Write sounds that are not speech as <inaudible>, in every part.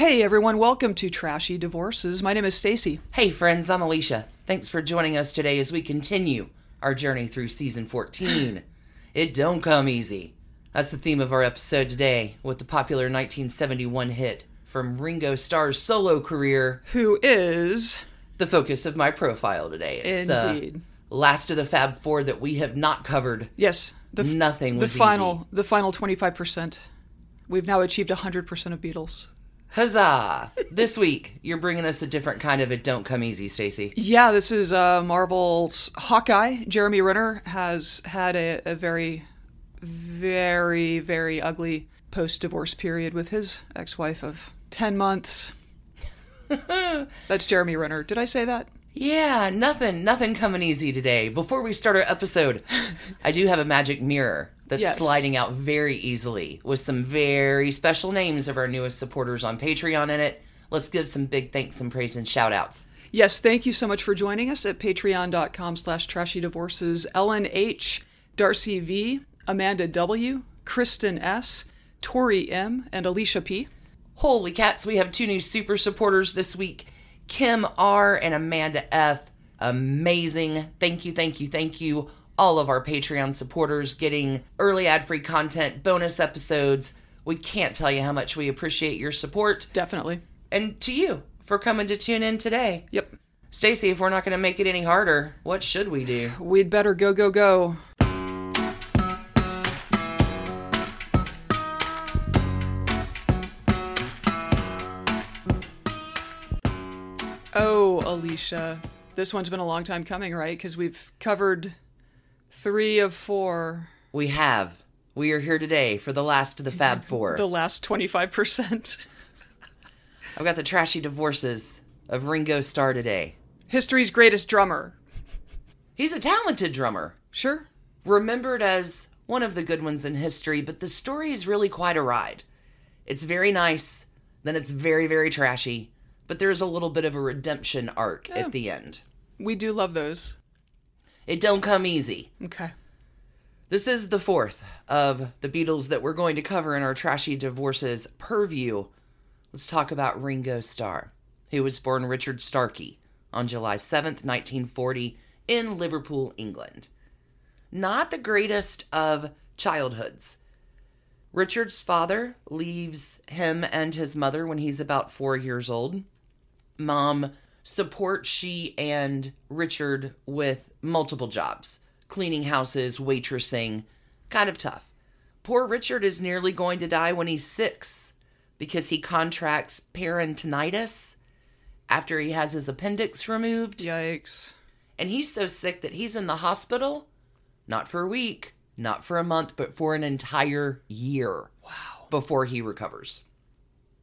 Hey everyone, welcome to Trashy Divorces. My name is Stacy. Hey friends, I'm Alicia. Thanks for joining us today as we continue our journey through season 14. <sighs> it don't come easy. That's the theme of our episode today with the popular 1971 hit from Ringo Starr's solo career, Who is the focus of my profile today. It's Indeed. the last of the Fab Four that we have not covered. yes, the f- Nothing the was final easy. the final 25%. We've now achieved 100% of Beatles. Huzzah! this week, you're bringing us a different kind of it don't come easy, Stacy. Yeah, this is uh, Marvel's Hawkeye. Jeremy Renner has had a, a very, very, very ugly post divorce period with his ex wife of 10 months. <laughs> That's Jeremy Renner. Did I say that? Yeah, nothing, nothing coming easy today. Before we start our episode, I do have a magic mirror that's Yes. sliding out very easily with some very special names of our newest supporters on Patreon in it. Let's give some big thanks and praise and shout outs. Yes, thank you so much for joining us at patreon.com slash trashy divorces. Ellen H., Darcy V., Amanda W., Kristen S., Tori M., and Alicia P. Holy cats, we have two new super supporters this week Kim R. and Amanda F. Amazing. Thank you, thank you, thank you. All of our Patreon supporters getting early ad free content, bonus episodes. We can't tell you how much we appreciate your support. Definitely. And to you for coming to tune in today. Yep. Stacy, if we're not going to make it any harder, what should we do? We'd better go, go, go. Oh, Alicia. This one's been a long time coming, right? Because we've covered three of four, We have. We are here today for the last of the Fab <laughs> Four. the last 25%. <laughs> I've got the trashy divorces of Ringo Starr today. History's greatest drummer. He's a talented drummer. Sure. remembered as one of the good ones in history, but the story is really quite a ride. It's very nice, then it's very, very trashy, but there's a little bit of a redemption arc at the end. We do love those. It don't come easy. Okay. This is the fourth of the Beatles that we're going to cover in our trashy divorces purview. Let's talk about Ringo Starr, who was born Richard Starkey on July 7th, 1940, in Liverpool, England. Not the greatest of childhoods. Richard's father leaves him and his mother when he's about four years old. Mom supports she and Richard with multiple jobs cleaning houses, waitressing. Kind of tough. Poor Richard is nearly going to die when he's six because he contracts peritonitis after he has his appendix removed. Yikes. And he's so sick that he's in the hospital, not for a week, not for a month, but for an entire year. Wow. Before he recovers.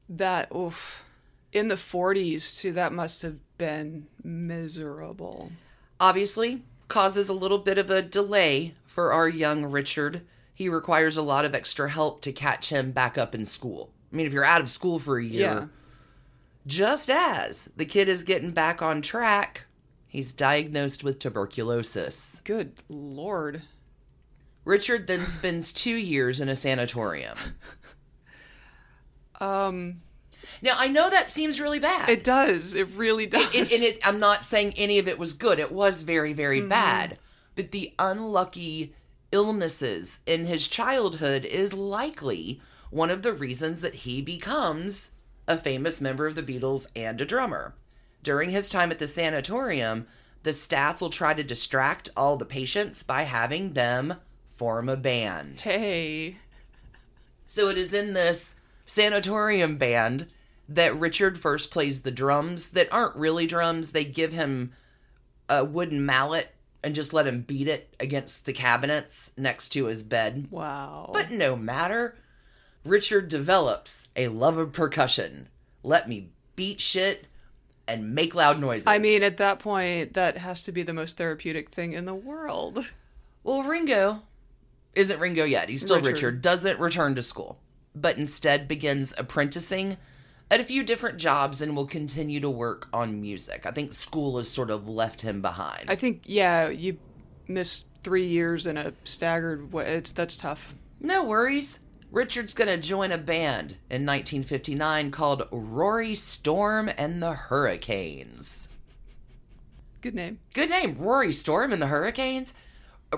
That, oof. In the 40s, too, that must have been miserable. Obviously, causes a little bit of a delay for our young Richard. He requires a lot of extra help to catch him back up in school. I mean, if you're out of school for a year, Yeah. just as the kid is getting back on track, he's diagnosed with tuberculosis. Good lord. Richard then spends two years in a sanatorium. <laughs> Um, Now, I know that seems really bad. it does. It really does. It- and it, I'm not saying any of it was good. It was very, very mm-hmm. bad. But the unlucky illnesses in his childhood is likely one of the reasons that he becomes a famous member of the Beatles and a drummer. During his time at the sanatorium, the staff will try to distract all the patients by having them form a band. hey. So it is in this sanatorium band that Richard first plays the drums that aren't really drums. They give him a wooden mallet and just let him beat it against the cabinets next to his bed. Wow. But no matter, Richard develops a love of percussion. Let me beat shit and make loud noises. I mean, at that point, that has to be the most therapeutic thing in the world. Well, Ringo isn't Ringo yet. He's still Richard. Richard. Doesn't return to school, but instead begins apprenticing at a few different jobs and will continue to work on music. I think school has sort of left him behind. I think, yeah, you miss three years in a staggered way. It's that's tough. no worries. Richard's going to join a band in 1959 called Rory Storm and the Hurricanes. Good name. Good name, Rory Storm and the Hurricanes.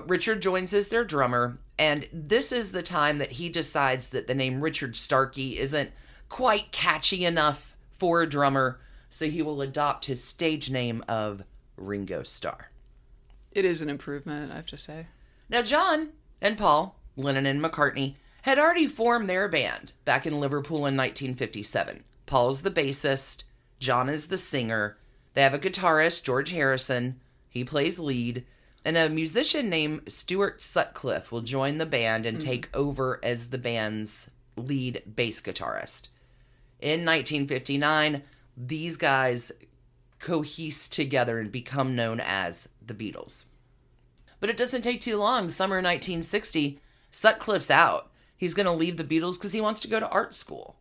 Richard joins as their drummer, and this is the time that he decides that the name Richard Starkey isn't quite catchy enough for a drummer, so he will adopt his stage name of Ringo Starr. It is an improvement, I have to say. Now, John and Paul, Lennon and McCartney, had already formed their band back in Liverpool in 1957. Paul's the bassist, John is the singer. They have a guitarist, George Harrison. He plays lead. And a musician named Stuart Sutcliffe will join the band and hmm. take over as the band's lead bass guitarist. In 1959, these guys cohese together and become known as the Beatles. But it doesn't take too long. Summer 1960, Sutcliffe's out. He's going to leave the Beatles because he wants to go to art school.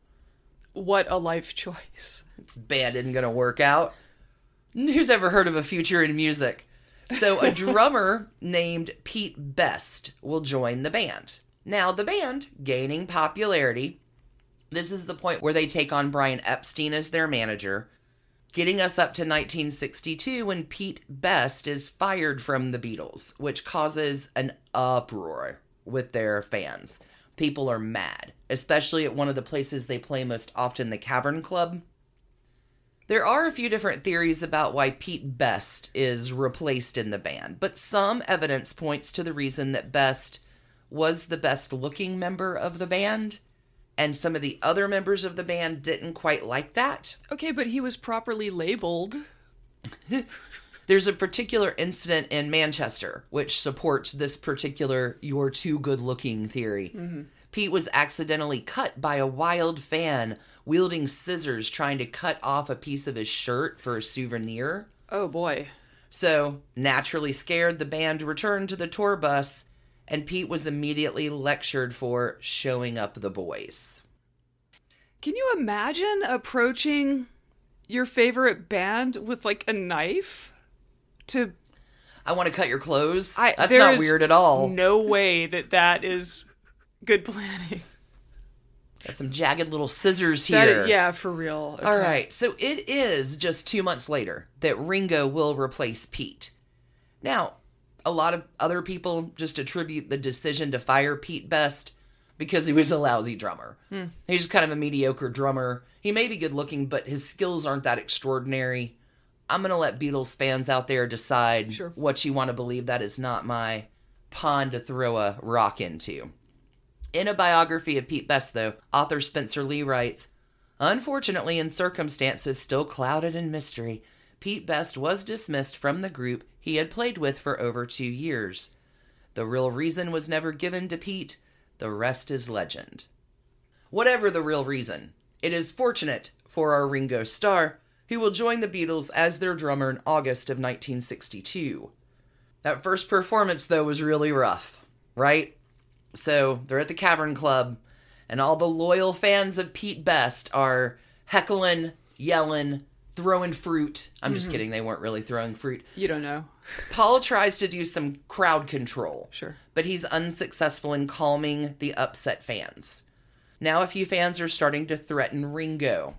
What a life choice. This band isn't going to work out. Who's ever heard of a future in music? So, a <laughs> drummer named Pete Best will join the band. Now, the band gaining popularity. This is the point where they take on Brian Epstein as their manager, getting us up to 1962 when Pete Best is fired from the Beatles, which causes an uproar with their fans. People are mad, especially at one of the places they play most often, the Cavern Club. There are a few different theories about why Pete Best is replaced in the band, but some evidence points to the reason that Best was the best looking member of the band, and some of the other members of the band didn't quite like that. Okay, but he was properly labeled. <laughs> There's a particular incident in Manchester which supports this particular you're too good looking theory. Mm-hmm. Pete was accidentally cut by a wild fan wielding scissors trying to cut off a piece of his shirt for a souvenir. Oh boy. So, naturally scared, the band returned to the tour bus, and Pete was immediately lectured for showing up the boys. Can you imagine approaching your favorite band with like a knife? To I want to cut your clothes. I That's not weird at all. No way that that is good planning. Got some jagged little scissors That here. yeah, for real. All Okay. right, so it is just two months later that Ringo will replace Pete. Now, a lot of other people just attribute the decision to fire Pete Best because he was a lousy drummer. Hmm. He's just kind of a mediocre drummer. He may be good looking, but his skills aren't that extraordinary. I'm going to let Beatles fans out there decide Sure. what you want to believe. That is not my pond to throw a rock into. In a biography of Pete Best, though, author Spencer Leigh writes Unfortunately, in circumstances still clouded in mystery, Pete Best was dismissed from the group he had played with for over two years. The real reason was never given to Pete, the rest is legend. Whatever the real reason, it is fortunate for our Ringo Starr, who will join the Beatles as their drummer in August of 1962. That first performance, though, was really rough, right? So they're at the Cavern Club, and all the loyal fans of Pete Best are heckling, yelling, throwing fruit. I'm just kidding, they weren't really throwing fruit. You don't know. Paul tries to do some crowd control, Sure. but he's unsuccessful in calming the upset fans. Now, a few fans are starting to threaten Ringo.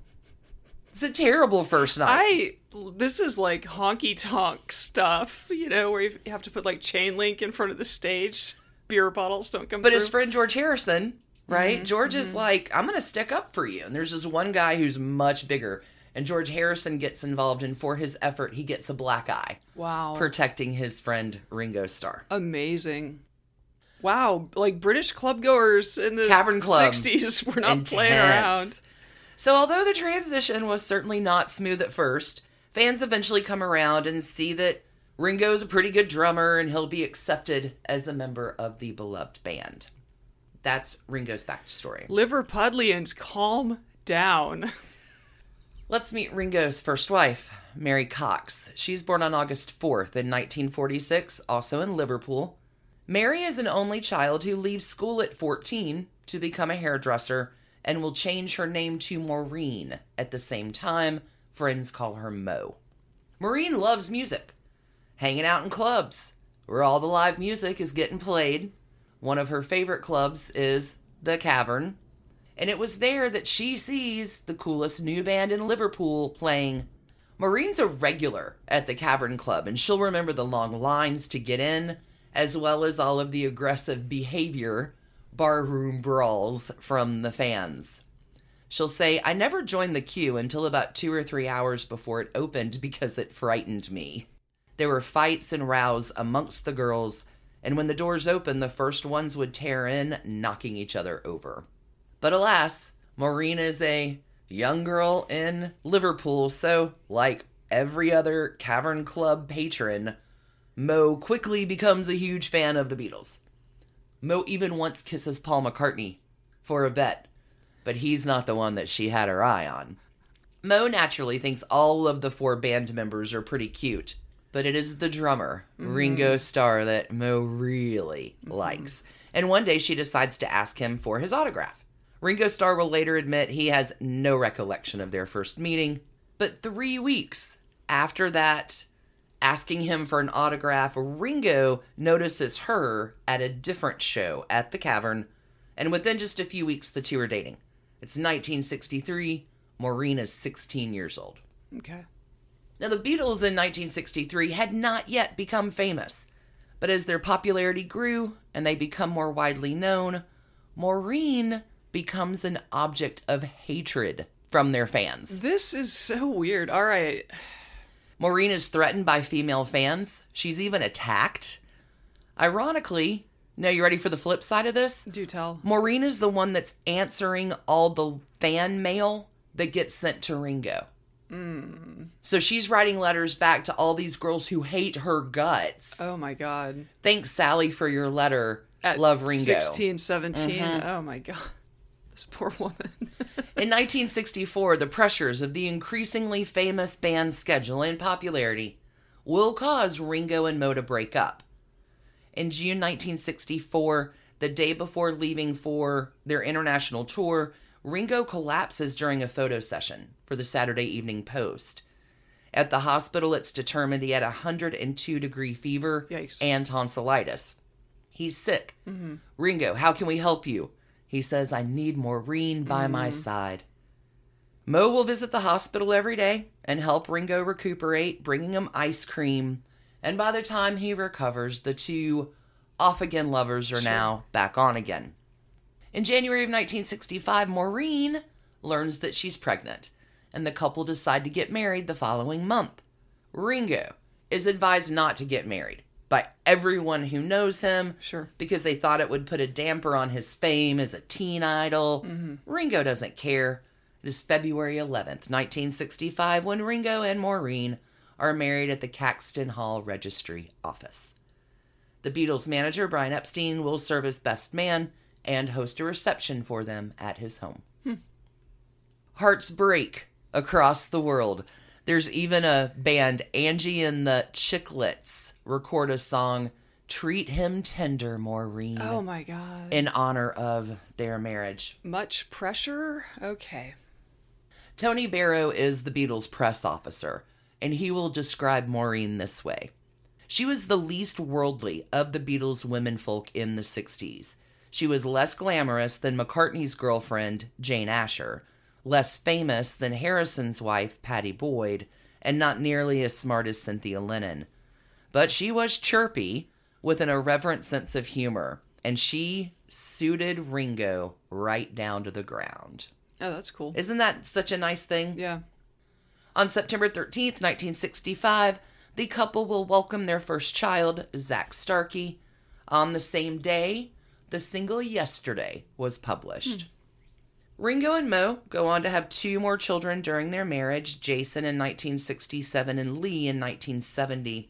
It's a terrible first night. I this is like honky tonk stuff, you know, where you have to put like chain link in front of the stage. Beer bottles don't come But through. his friend George Harrison, right? Mm-hmm, George is like, I'm going to stick up for you. And there's this one guy who's much bigger. And George Harrison gets involved, and for his effort, he gets a black eye, wow. protecting his friend Ringo Starr. Amazing. Wow, like British club goers in the Cavern Club. 60s were not Intense. playing around. So, although the transition was certainly not smooth at first, fans eventually come around and see that Ringo's a pretty good drummer and he'll be accepted as a member of the beloved band. That's Ringo's backstory. Liverpudlians, calm down. <laughs> Let's meet Ringo's first wife, Mary Cox. She's born on August 4th in 1946, also in Liverpool. Mary is an only child who leaves school at 14 to become a hairdresser and will change her name to Maureen. At the same time, friends call her Mo. Maureen loves music, hanging out in clubs where all the live music is getting played. One of her favorite clubs is the Cavern, and it was there that she sees the coolest new band in Liverpool playing. Maureen's a regular at the Cavern Club, and she'll remember the long lines to get in, as well as all of the aggressive behavior, barroom brawls from the fans. She'll say, I never joined the queue until about two or three hours before it opened because it frightened me. There were fights and rows amongst the girls, and when the doors opened, the first ones would tear in, knocking each other over. But alas, Maureen is a young girl in Liverpool, so like every other Cavern Club patron, Mo quickly becomes a huge fan of the Beatles. Mo even once kisses Paul McCartney for a bet, but he's not the one that she had her eye on. Mo naturally thinks all of the four band members are pretty cute, but it is the drummer, mm-hmm. Ringo Starr, that Mo really mm-hmm. likes. And one day she decides to ask him for his autograph. Ringo Starr will later admit he has no recollection of their first meeting, but three weeks after that, asking him for an autograph, Ringo notices her at a different show at the Cavern, and within just a few weeks, the two are dating. It's 1963. Maureen is 16 years old. Okay. Now, the Beatles in 1963 had not yet become famous, but as their popularity grew and they become more widely known, Maureen becomes an object of hatred from their fans. This is so weird. All right. Maureen is threatened by female fans. She's even attacked. Ironically, now you ready for the flip side of this? Do tell. Maureen is the one that's answering all the fan mail that gets sent to Ringo. Hmm. So she's writing letters back to all these girls who hate her guts. Oh my god. Thanks, Sally, for your letter. At Love Ringo. 16, 17. Mm-hmm. Oh my god. This <laughs> poor woman. In 1964, the pressures of the increasingly famous band's schedule and popularity will cause Ringo and Mo to break up. In June 1964, the day before leaving for their international tour, Ringo collapses during a photo session for the Saturday Evening Post. At the hospital, it's determined he had a 102 degree fever Yikes. and tonsillitis. He's sick. Mm-hmm. Ringo, how can we help you? He says, I need Maureen by my mm. side. Mo will visit the hospital every day and help Ringo recuperate, bringing him ice cream. And by the time he recovers, the two off again lovers are now back on again. In January of 1965, Maureen learns that she's pregnant, and the couple decide to get married the following month. Ringo is advised not to get married by everyone who knows him Sure. because they thought it would put a damper on his fame as a teen idol. Mm-hmm. Ringo doesn't care. It is February 11th, 1965, when Ringo and Maureen are married at the Caxton Hall Registry office. The Beatles manager, Brian Epstein, will serve as best man and host a reception for them at his home. Hmm. Hearts break across the world. There's even a band, Angie and the Chicklets, record a song, Treat Him Tender, Maureen, Oh my god. in honor of their marriage. Much pressure? Okay. Tony Barrow is the Beatles' press officer, and he will describe Maureen this way She was the least worldly of the Beatles' womenfolk in the 60s. She was less glamorous than McCartney's girlfriend, Jane Asher, less famous than Harrison's wife, Pattie Boyd, and not nearly as smart as Cynthia Lennon. But she was chirpy with an irreverent sense of humor, and she suited Ringo right down to the ground. Oh, that's cool. Isn't that such a nice thing? yeah. On September 13th, 1965, the couple will welcome their first child, Zak Starkey. On the same day, the single Yesterday was published. Hmm. Ringo and Mo go on to have two more children during their marriage Jason in 1967 and Lee in 1970.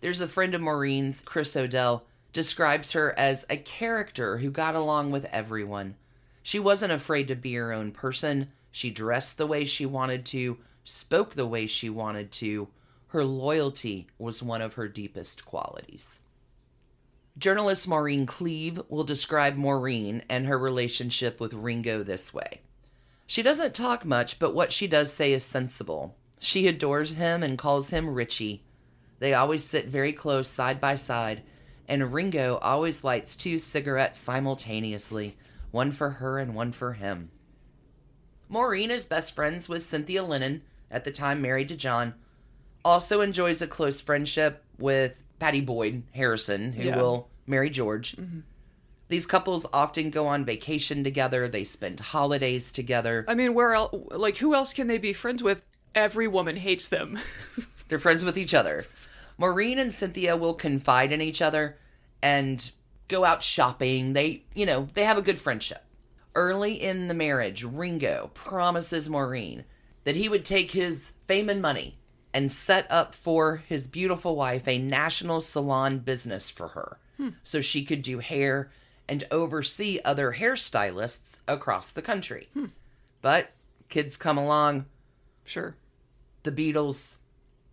There's a friend of Maureen's, Chris O'Dell, describes her as a character who got along with everyone. She wasn't afraid to be her own person. She dressed the way she wanted to, spoke the way she wanted to. Her loyalty was one of her deepest qualities. Journalist Maureen Cleave will describe Maureen and her relationship with Ringo this way. She doesn't talk much, but what she does say is sensible. She adores him and calls him Richie. They always sit very close side by side, and Ringo always lights two cigarettes simultaneously one for her and one for him. Maureen is best friends with Cynthia Lennon, at the time married to John. Also enjoys a close friendship with Pattie Boyd Harrison, who Yeah. will marry George. Mm-hmm. These couples often go on vacation together. They spend holidays together. I mean, where else? Like, who else can they be friends with? Every woman hates them. <laughs> They're friends with each other. Maureen and Cynthia will confide in each other and go out shopping. They, you know, they have a good friendship. Early in the marriage, Ringo promises Maureen that he would take his fame and money and set up for his beautiful wife a national salon business for her hmm. so she could do hair and oversee other hairstylists across the country. Hmm. But kids come along, sure, the Beatles,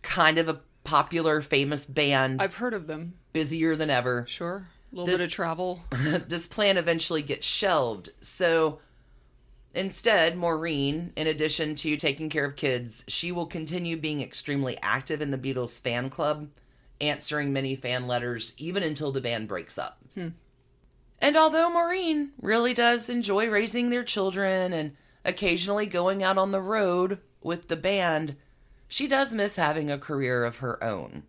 kind of a popular, famous band, I've heard of them. busier than ever. Sure, a little This- bit of travel. <laughs> this plan eventually gets shelved. So instead, Maureen, in addition to taking care of kids, she will continue being extremely active in the Beatles fan club, answering many fan letters, even until the band breaks up. Hmm. And although Maureen really does enjoy raising their children and occasionally going out on the road with the band, she does miss having a career of her own.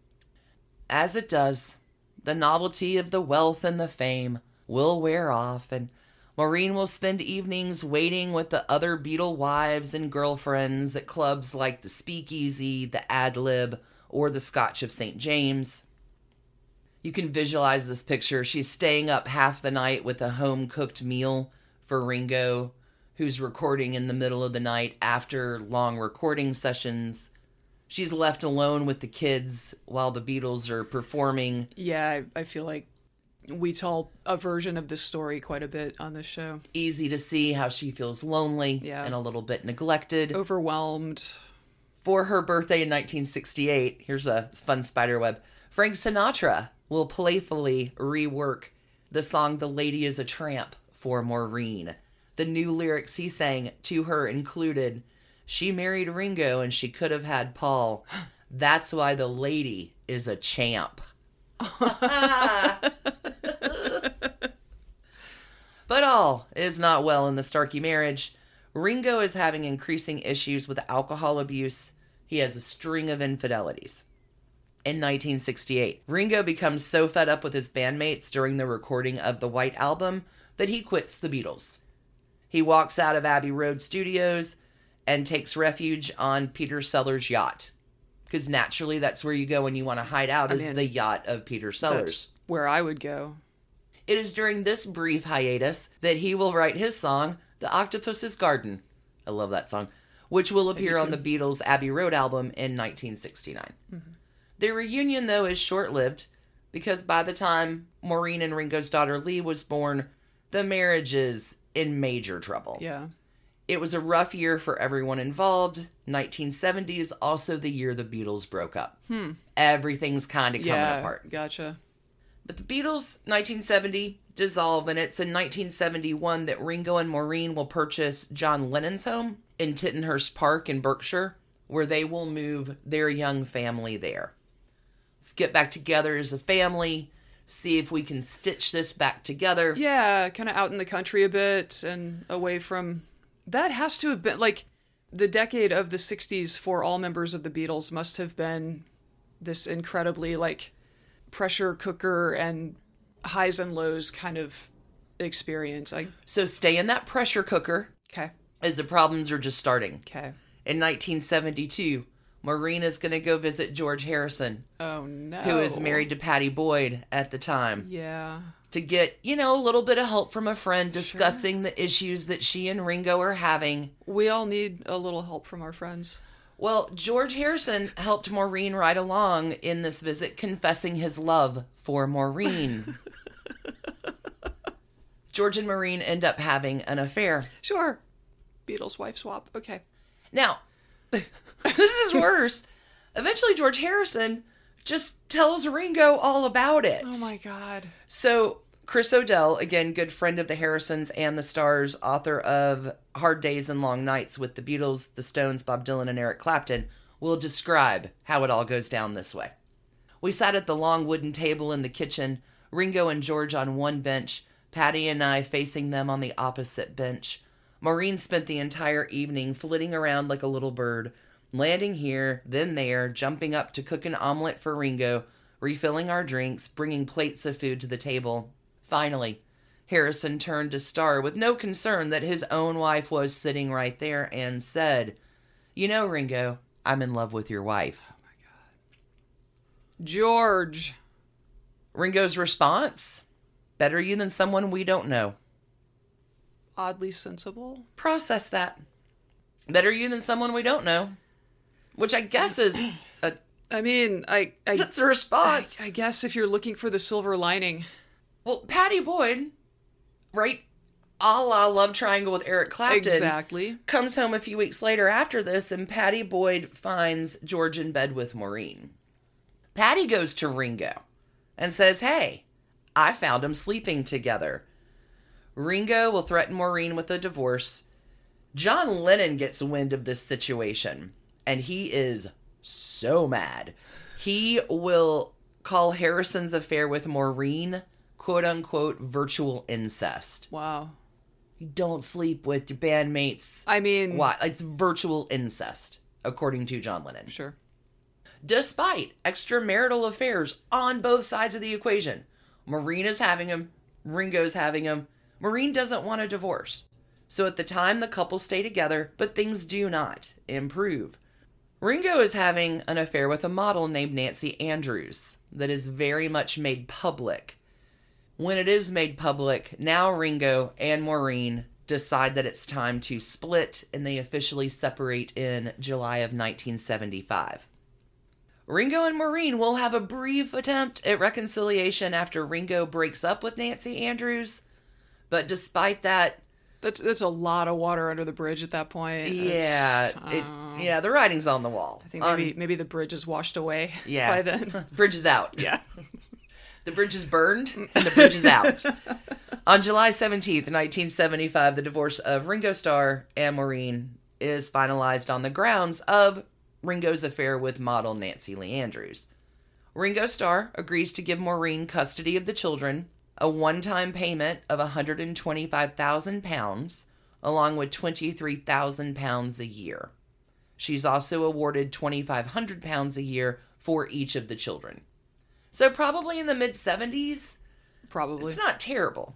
As it does, the novelty of the wealth and the fame will wear off, and Maureen will spend evenings waiting with the other Beatle wives and girlfriends at clubs like the Speakeasy, the Ad Lib, or the Scotch of St. James. You can visualize this picture. She's staying up half the night with a home cooked meal for Ringo, who's recording in the middle of the night after long recording sessions. She's left alone with the kids while the Beatles are performing. Yeah, I, I feel like we tell a version of this story quite a bit on this show. Easy to see how she feels lonely Yeah. and a little bit neglected. Overwhelmed. For her birthday in 1968, here's a fun spiderweb. Frank Sinatra will playfully rework the song The Lady is a Tramp for Maureen. The new lyrics he sang to her included She married Ringo and she could have had Paul. <gasps> That's why the lady is a champ. <laughs> <laughs> <laughs> But all is not well in the Starkey marriage. Ringo is having increasing issues with alcohol abuse. He has a string of infidelities. In 1968, Ringo becomes so fed up with his bandmates during the recording of the White Album that he quits the Beatles. He walks out of Abbey Road Studios and takes refuge on Peter Sellers' yacht. Because naturally, that's where you go when you want to hide out, is mean, the yacht of Peter Sellers. That's where I would go. It is during this brief hiatus that he will write his song, The Octopus's Garden. I love that song, which will appear on the Beatles' Abbey Road album in 1969. Their reunion, though, is short lived because by the time Maureen and Ringo's daughter Lee was born, the marriage is in major trouble. Yeah. It was a rough year for everyone involved. 1970 is also the year the Beatles broke up. Everything's kind of coming yeah. apart. Gotcha. But the Beatles, 1970, dissolve, and it's in 1971 that Ringo and Maureen will purchase John Lennon's home in Tittenhurst Park in Berkshire, where they will move their young family there. Let's get back together as a family, see if we can stitch this back together. Yeah, kind of out in the country a bit and away from. That has to have been like the decade of the 60s for all members of the Beatles must have been this incredibly like pressure cooker and highs and lows kind of experience. I So stay in that pressure cooker okay. as the problems are just starting. Okay. In 1972, Maureen is going to go visit George Harrison, Oh no. who is married to Pattie Boyd at the time. Yeah. to get, you know, a little bit of help from a friend discussing the issues that she and Ringo are having. We all need a little help from our friends. Well, George Harrison helped Maureen ride along in this visit, confessing his love for Maureen. <laughs> George and Maureen end up having an affair. Sure. Beatles wife swap. Okay. Now, <laughs> this is worse. Eventually, George Harrison just tells Ringo all about it. Oh my god. So, Chris O'Dell, again, good friend of the Harrisons and the Starrs, author of Hard Days and Long Nights with the Beatles, the Stones, Bob Dylan, and Eric Clapton, will describe how it all goes down this way. We sat at the long wooden table in the kitchen, Ringo and George on one bench, Pattie and I facing them on the opposite bench. Maureen spent the entire evening flitting around like a little bird, landing here, then there, jumping up to cook an omelet for Ringo, refilling our drinks, bringing plates of food to the table. Finally, Harrison turned to Starr with no concern that his own wife was sitting right there and said, You know, Ringo, I'm in love with your wife. Oh, George. Ringo's response Better you than someone we don't know. Oddly sensible. Process that. Better you than someone we don't know. Which I guess is a <clears throat> I mean, I I, that's a I, response. I guess if you're looking for the silver lining, Well, Pattie Boyd, right? A la Love Triangle with Eric Clapton. exactly. Comes home a few weeks later after this, and Pattie Boyd finds George in bed with Maureen. Pattie goes to Ringo and says, Hey, I found them sleeping together. Ringo will threaten Maureen with a divorce. John Lennon gets wind of this situation, and he is so mad. He will call Harrison's affair with Maureen, quote unquote, virtual incest. Wow. You don't sleep with your bandmates. I mean, Why? It's virtual incest, according to John Lennon. Sure. Despite extramarital affairs on both sides of the equation, Maureen is having them, Ringo's having them. Maureen doesn't want a divorce. So at the time, the couple stay together, but things do not improve. Ringo is having an affair with a model named Nancy Andrews that is very much made public. When it is made public, now Ringo and Maureen decide that it's time to split and they officially separate in July of 1975. Ringo and Maureen will have a brief attempt at reconciliation after Ringo breaks up with Nancy Andrews, but despite that, That's that's a lot of water under the bridge at that point. yeah, it, uh, yeah, the writing's on the wall. I think maybe maybe the bridge is washed away <laughs> yeah, by then. <laughs> bridge is out. yeah. <laughs> The bridge is burned and the bridge is out. <laughs> On July 17th, 1975, the divorce of Ringo Starr and Maureen is finalized on the grounds of Ringo's affair with model Nancy Lee Andrews. Ringo Starr agrees to give Maureen custody of the children, a one time payment of £125,000, along with £23,000 a year. She's also awarded £2,500 a year for each of the children. So, probably in the mid 70s, Probably. it's not terrible.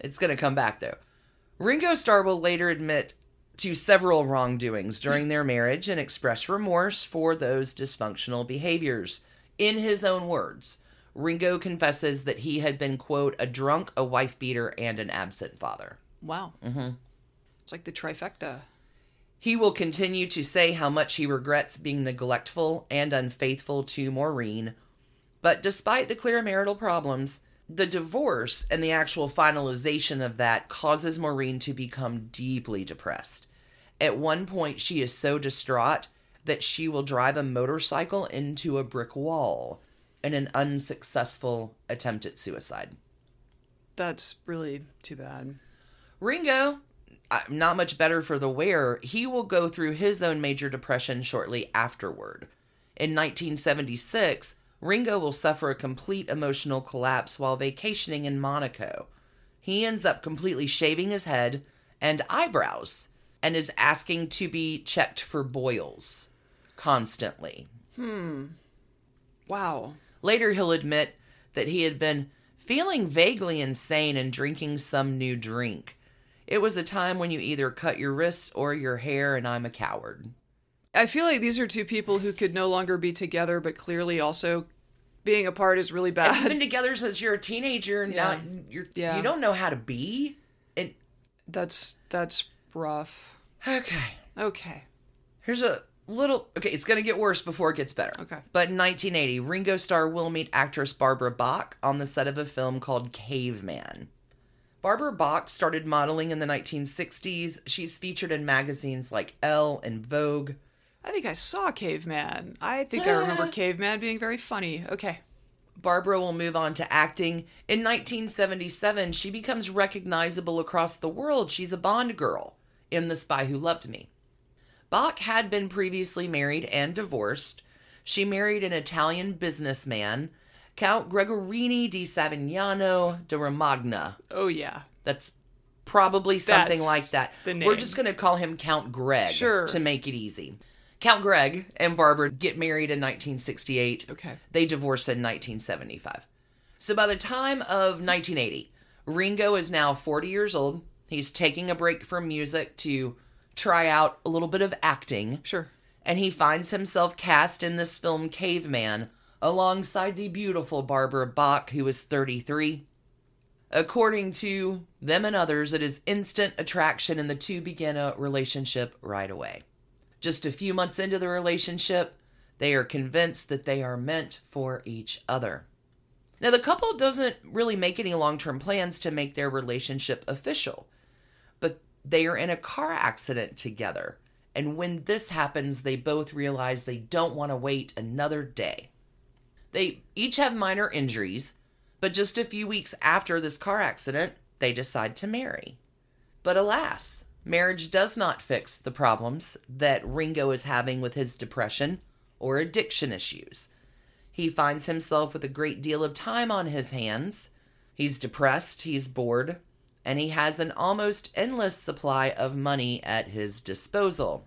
It's going to come back though. Ringo Starr will later admit to several wrongdoings during their marriage and express remorse for those dysfunctional behaviors. In his own words, Ringo confesses that he had been, quote, a drunk, a wife beater, and an absent father. wow. Mm-hmm. It's like the trifecta. He will continue to say how much he regrets being neglectful and unfaithful to Maureen. But despite the clear marital problems, the divorce and the actual finalization of that causes Maureen to become deeply depressed. At one point, she is so distraught that she will drive a motorcycle into a brick wall in an unsuccessful attempt at suicide. That's really too bad. Ringo, not much better for the wear, he will go through his own major depression shortly afterward. In 1976, Ringo will suffer a complete emotional collapse while vacationing in Monaco. He ends up completely shaving his head and eyebrows and is asking to be checked for boils constantly. Hmm. Wow. Later, he'll admit that he had been feeling vaguely insane and drinking some new drink. It was a time when you either cut your wrists or your hair, and I'm a coward. I feel like these are two people who could no longer be together, but clearly also being apart is really bad. You've been together since you're a teenager, and Yeah. now you're Yeah. you don't know how to be. And That's that's rough. okay, Okay. here's a little. Okay, it's gonna get worse before it gets better. Okay. But in 1980, Ringo Starr will meet actress Barbara Bach on the set of a film called Caveman. Barbara Bach started modeling in the 1960s. She's featured in magazines like Elle and Vogue. I think I saw Caveman. I think I remember <laughs> Caveman being very funny. Okay. Barbara will move on to acting. In 1977, she becomes recognizable across the world. She's a Bond girl in The Spy Who Loved Me. Bach had been previously married and divorced. She married an Italian businessman Count Gregorini di Savignano de Romagna. Oh yeah. That's probably something That's like that. We're just going to call him Count Greg Sure. to make it easy. Count Greg and Barbara get married in 1968. Okay. They divorced in 1975. So by the time of 1980, Ringo is now 40 years old. He's taking a break from music to try out a little bit of acting, Sure. and he finds himself cast in this film Caveman alongside the beautiful Barbara Bach, who is 33. According to them and others, it is instant attraction, and the two begin a relationship right away. Just a few months into the relationship, they are convinced that they are meant for each other. Now, the couple doesn't really make any long term plans to make their relationship official, but they are in a car accident together. And when this happens, they both realize they don't want to wait another day. They each have minor injuries, but just a few weeks after this car accident, they decide to marry. But alas, marriage does not fix the problems that Ringo is having with his depression or addiction issues. He finds himself with a great deal of time on his hands. He's depressed, he's bored, and he has an almost endless supply of money at his disposal.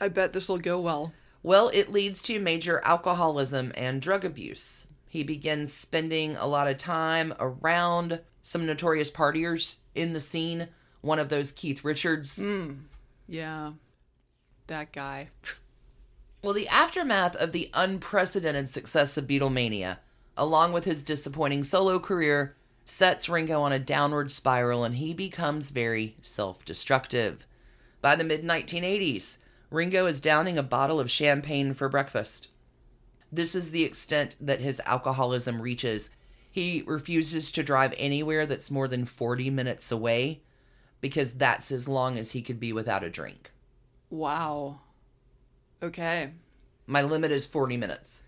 I bet this will go well. Well, it leads to major alcoholism and drug abuse. He begins spending a lot of time around some notorious partiers in the scene. One of those, Keith Richards. Mm. Yeah. That guy. Well, the aftermath of the unprecedented success of Beatlemania, along with his disappointing solo career, sets Ringo on a downward spiral and he becomes very self destructive. By the mid 1980s, Ringo is downing a bottle of champagne for breakfast. This is the extent that his alcoholism reaches. He refuses to drive anywhere that's more than 40 minutes away because that's as long as he could be without a drink. Wow. Okay. My limit is 40 minutes.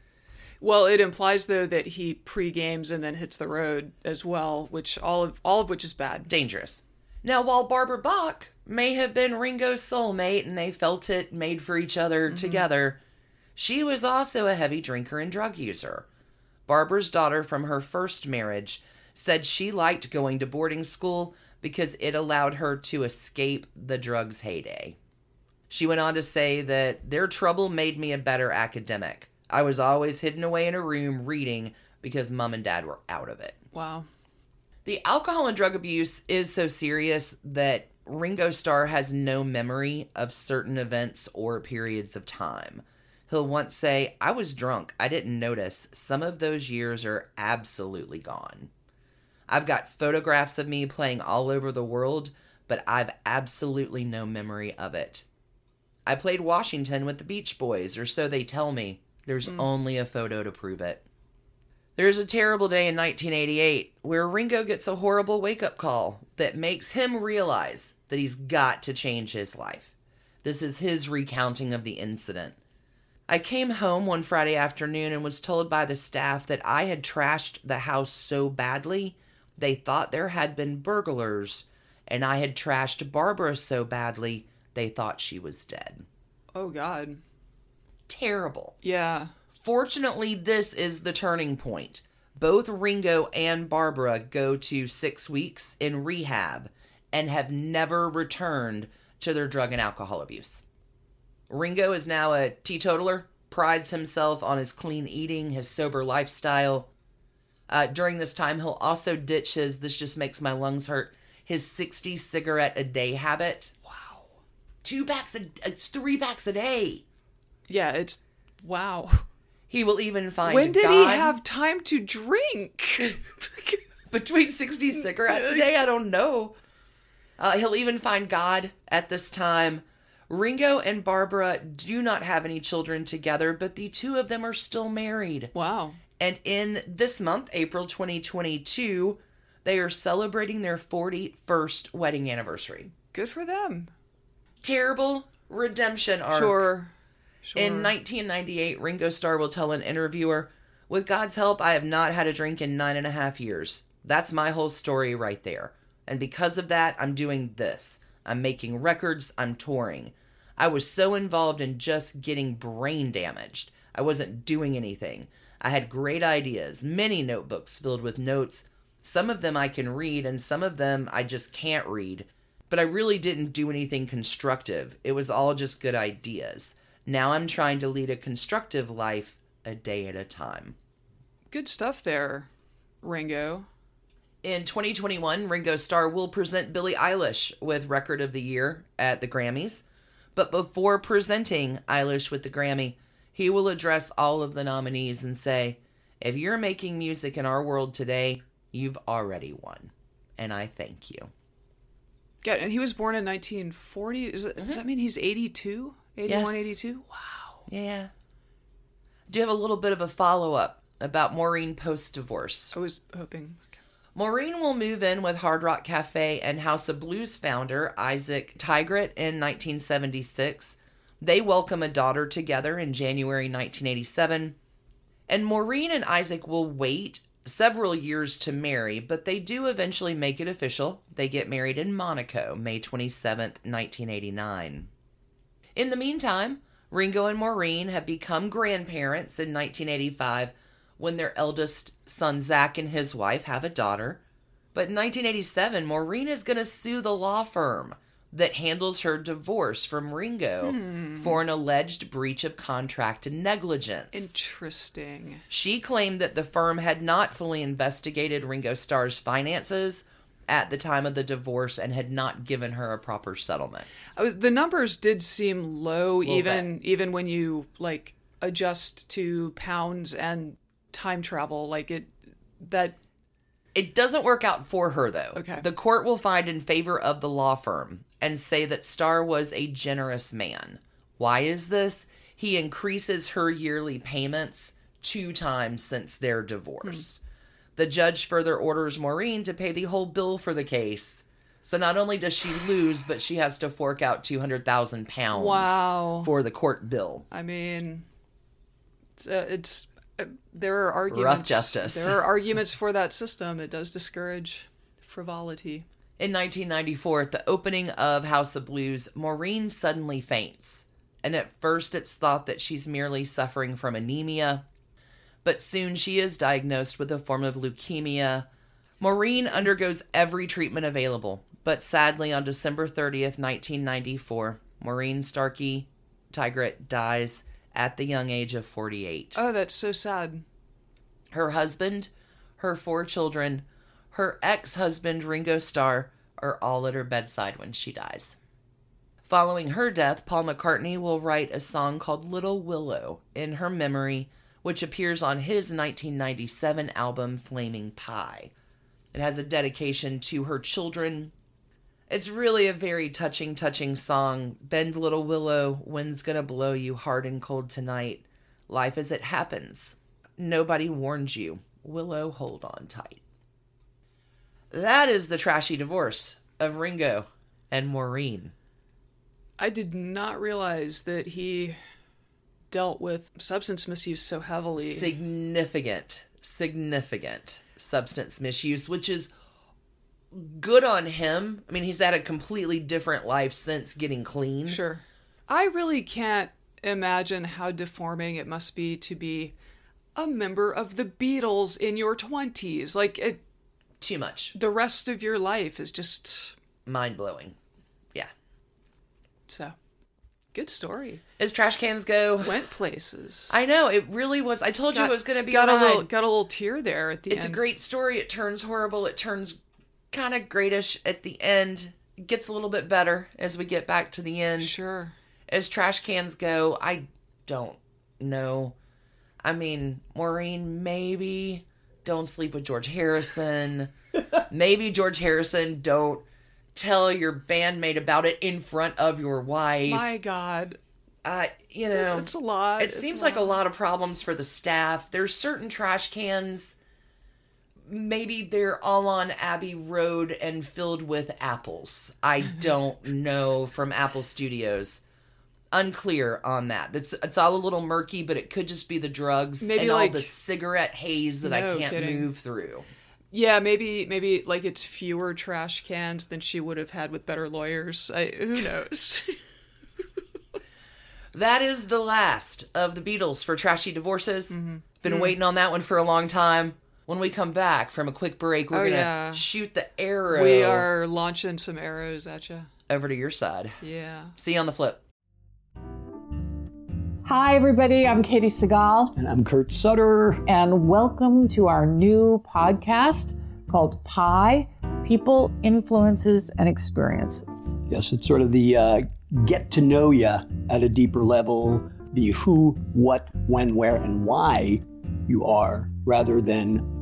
Well, it implies though that he pre-games and then hits the road as well, which all of all of which is bad. dangerous. Now, while Barbara Bach may have been Ringo's soulmate and they felt it made for each other mm-hmm. together, she was also a heavy drinker and drug user. Barbara's daughter from her first marriage said she liked going to boarding school because it allowed her to escape the drugs heyday. She went on to say that their trouble made me a better academic. I was always hidden away in a room reading because mom and dad were out of it. Wow. The alcohol and drug abuse is so serious that Ringo Starr has no memory of certain events or periods of time. He'll once say, I was drunk. I didn't notice. Some of those years are absolutely gone. I've got photographs of me playing all over the world, but I've absolutely no memory of it. I played Washington with the Beach Boys, or so they tell me. There's hmm. only a photo to prove it. There's a terrible day in 1988 where Ringo gets a horrible wake up call that makes him realize that he's got to change his life. This is his recounting of the incident. I came home one Friday afternoon and was told by the staff that I had trashed the house so badly they thought there had been burglars, and I had trashed Barbara so badly they thought she was dead. Oh God. Terrible. Yeah. Fortunately, this is the turning point. Both Ringo and Barbara go to six weeks in rehab and have never returned to their drug and alcohol abuse. Ringo is now a teetotaler, prides himself on his clean eating, his sober lifestyle. Uh, during this time, he'll also ditch his, this just makes my lungs hurt, his 60 cigarette a day habit. Wow. Two packs a, it's three packs a day. Yeah, it's wow. He will even find When did he have time to drink? <laughs> between 60 cigarettes a day i don't know uh, he'll even find god at this time ringo and barbara do not have any children together but the two of them are still married wow. And in this month april 2022 they are celebrating their 41st wedding anniversary Good for them. terrible redemption arc Sure. Sure. In 1998, Ringo Starr will tell an interviewer, With God's help, I have not had a drink in nine and a half years. That's my whole story right there. And because of that, I'm doing this. I'm making records, I'm touring. I was so involved in just getting brain damaged. I wasn't doing anything. I had great ideas, many notebooks filled with notes. Some of them I can read, and some of them I just can't read. But I really didn't do anything constructive. It was all just good ideas. Now I'm trying to lead a constructive life a day at a time. Good stuff there, Ringo. In 2021, Ringo Starr will present Billie Eilish with Record of the Year at the Grammys. But before presenting Eilish with the Grammy, he will address all of the nominees and say, If you're making music in our world today, you've already won. And I thank you. Yeah, and he was born in 1940. Is it, Does that mm-hmm. mean he's 82? 81, Yes. 82? Wow. Yeah. Do you have a little bit of a follow up about Maureen post divorce? I was hoping. Maureen will move in with Hard Rock Cafe and House of Blues founder Isaac Tigrett in 1976. They welcome a daughter together in January 1987. And Maureen and Isaac will wait several years to marry, but they do eventually make it official. They get married in Monaco, May 27, 1989. In the meantime, Ringo and Maureen have become grandparents in 1985 when their eldest son Zak and his wife have a daughter. But in 1987, Maureen is going to sue the law firm that handles her divorce from Ringo hmm. for an alleged breach of contract and negligence. Interesting. She claimed that the firm had not fully investigated Ringo Starr's finances at the time of the divorce and had not given her a proper settlement. Was, the numbers did seem low, even even when you like adjust to pounds and time travel. Like it, that It doesn't work out for her, though. Okay. The court will find in favor of the law firm and say that Starr was a generous man. Why is this? He increases her yearly payments two times since their divorce. The judge further orders Maureen to pay the whole bill for the case. So not only does she lose, but she has to fork out 200,000 pounds Wow. for the court bill. I mean, it's, uh, it's uh, there are arguments. Rough justice. There are arguments for that system. It does discourage frivolity. In 1994, at the opening of House of Blues, Maureen suddenly faints. And at first, it's thought that she's merely suffering from anemia. But soon she is diagnosed with a form of leukemia. Maureen undergoes every treatment available. But sadly, on December 30th, 1994, Maureen Starkey Tigrett dies at the young age of 48 Oh, that's so sad. her husband, her four children, her ex husband, Ringo Starr, are all at her bedside when she dies. Following her death, Paul McCartney will write a song called Little Willow in her memory, which appears on his 1997 album Flaming Pie. It has a dedication to her children. It's really a very touching, touching song. Bend, little willow, wind's gonna blow you hard and cold tonight. Life as it happens. Nobody warned you. Willow, hold on tight. That is the trashy divorce of Ringo and Maureen. I did not realize that he dealt with substance misuse so heavily. Significant, significant substance misuse, which is good on him. I mean, he's had a completely different life since getting clean. Sure. I really can't imagine how deforming it must be to be a member of the Beatles in your 20s. Like, it, Too much. the rest of your life is just Mind blowing. Yeah. so. Good story. As trash cans go, Went places. I know it really was. I told you it was going to be got a a ride. little got a little tear there at the It's end. a great story. It turns horrible. It turns kind of greatish at the end. It gets a little bit better as we get back to the end. Sure. As trash cans go, I don't know. I mean, Maureen, maybe don't sleep with George Harrison. maybe George Harrison, don't tell your bandmate about it in front of your wife. My God, uh, you know, it's, it's a lot. it It's seems like a lot of problems for the staff. There's certain trash cans. Maybe they're all on Abbey Road and filled with apples. I don't know from Apple Studios. Unclear on that. It's it's all a little murky, but it could just be the drugs Maybe and all the cigarette haze that I can't kidding. move through. Yeah, maybe maybe like it's fewer trash cans than she would have had with better lawyers. I, who knows? <laughs> That is the last of the Beatles for trashy divorces. Mm-hmm. Been mm. waiting on that one for a long time. When we come back from a quick break, we're Oh, gonna yeah. shoot the arrow We are launching some arrows at you. over to your side. Yeah. See you on the flip. Hi, everybody. I'm Katey Sagal, And I'm Kurt Sutter. and welcome to our new podcast called Pi People, Influences, and Experiences. Yes, it's sort of the uh, get to know you at a deeper level, the who, what, when, where, and why you are, rather than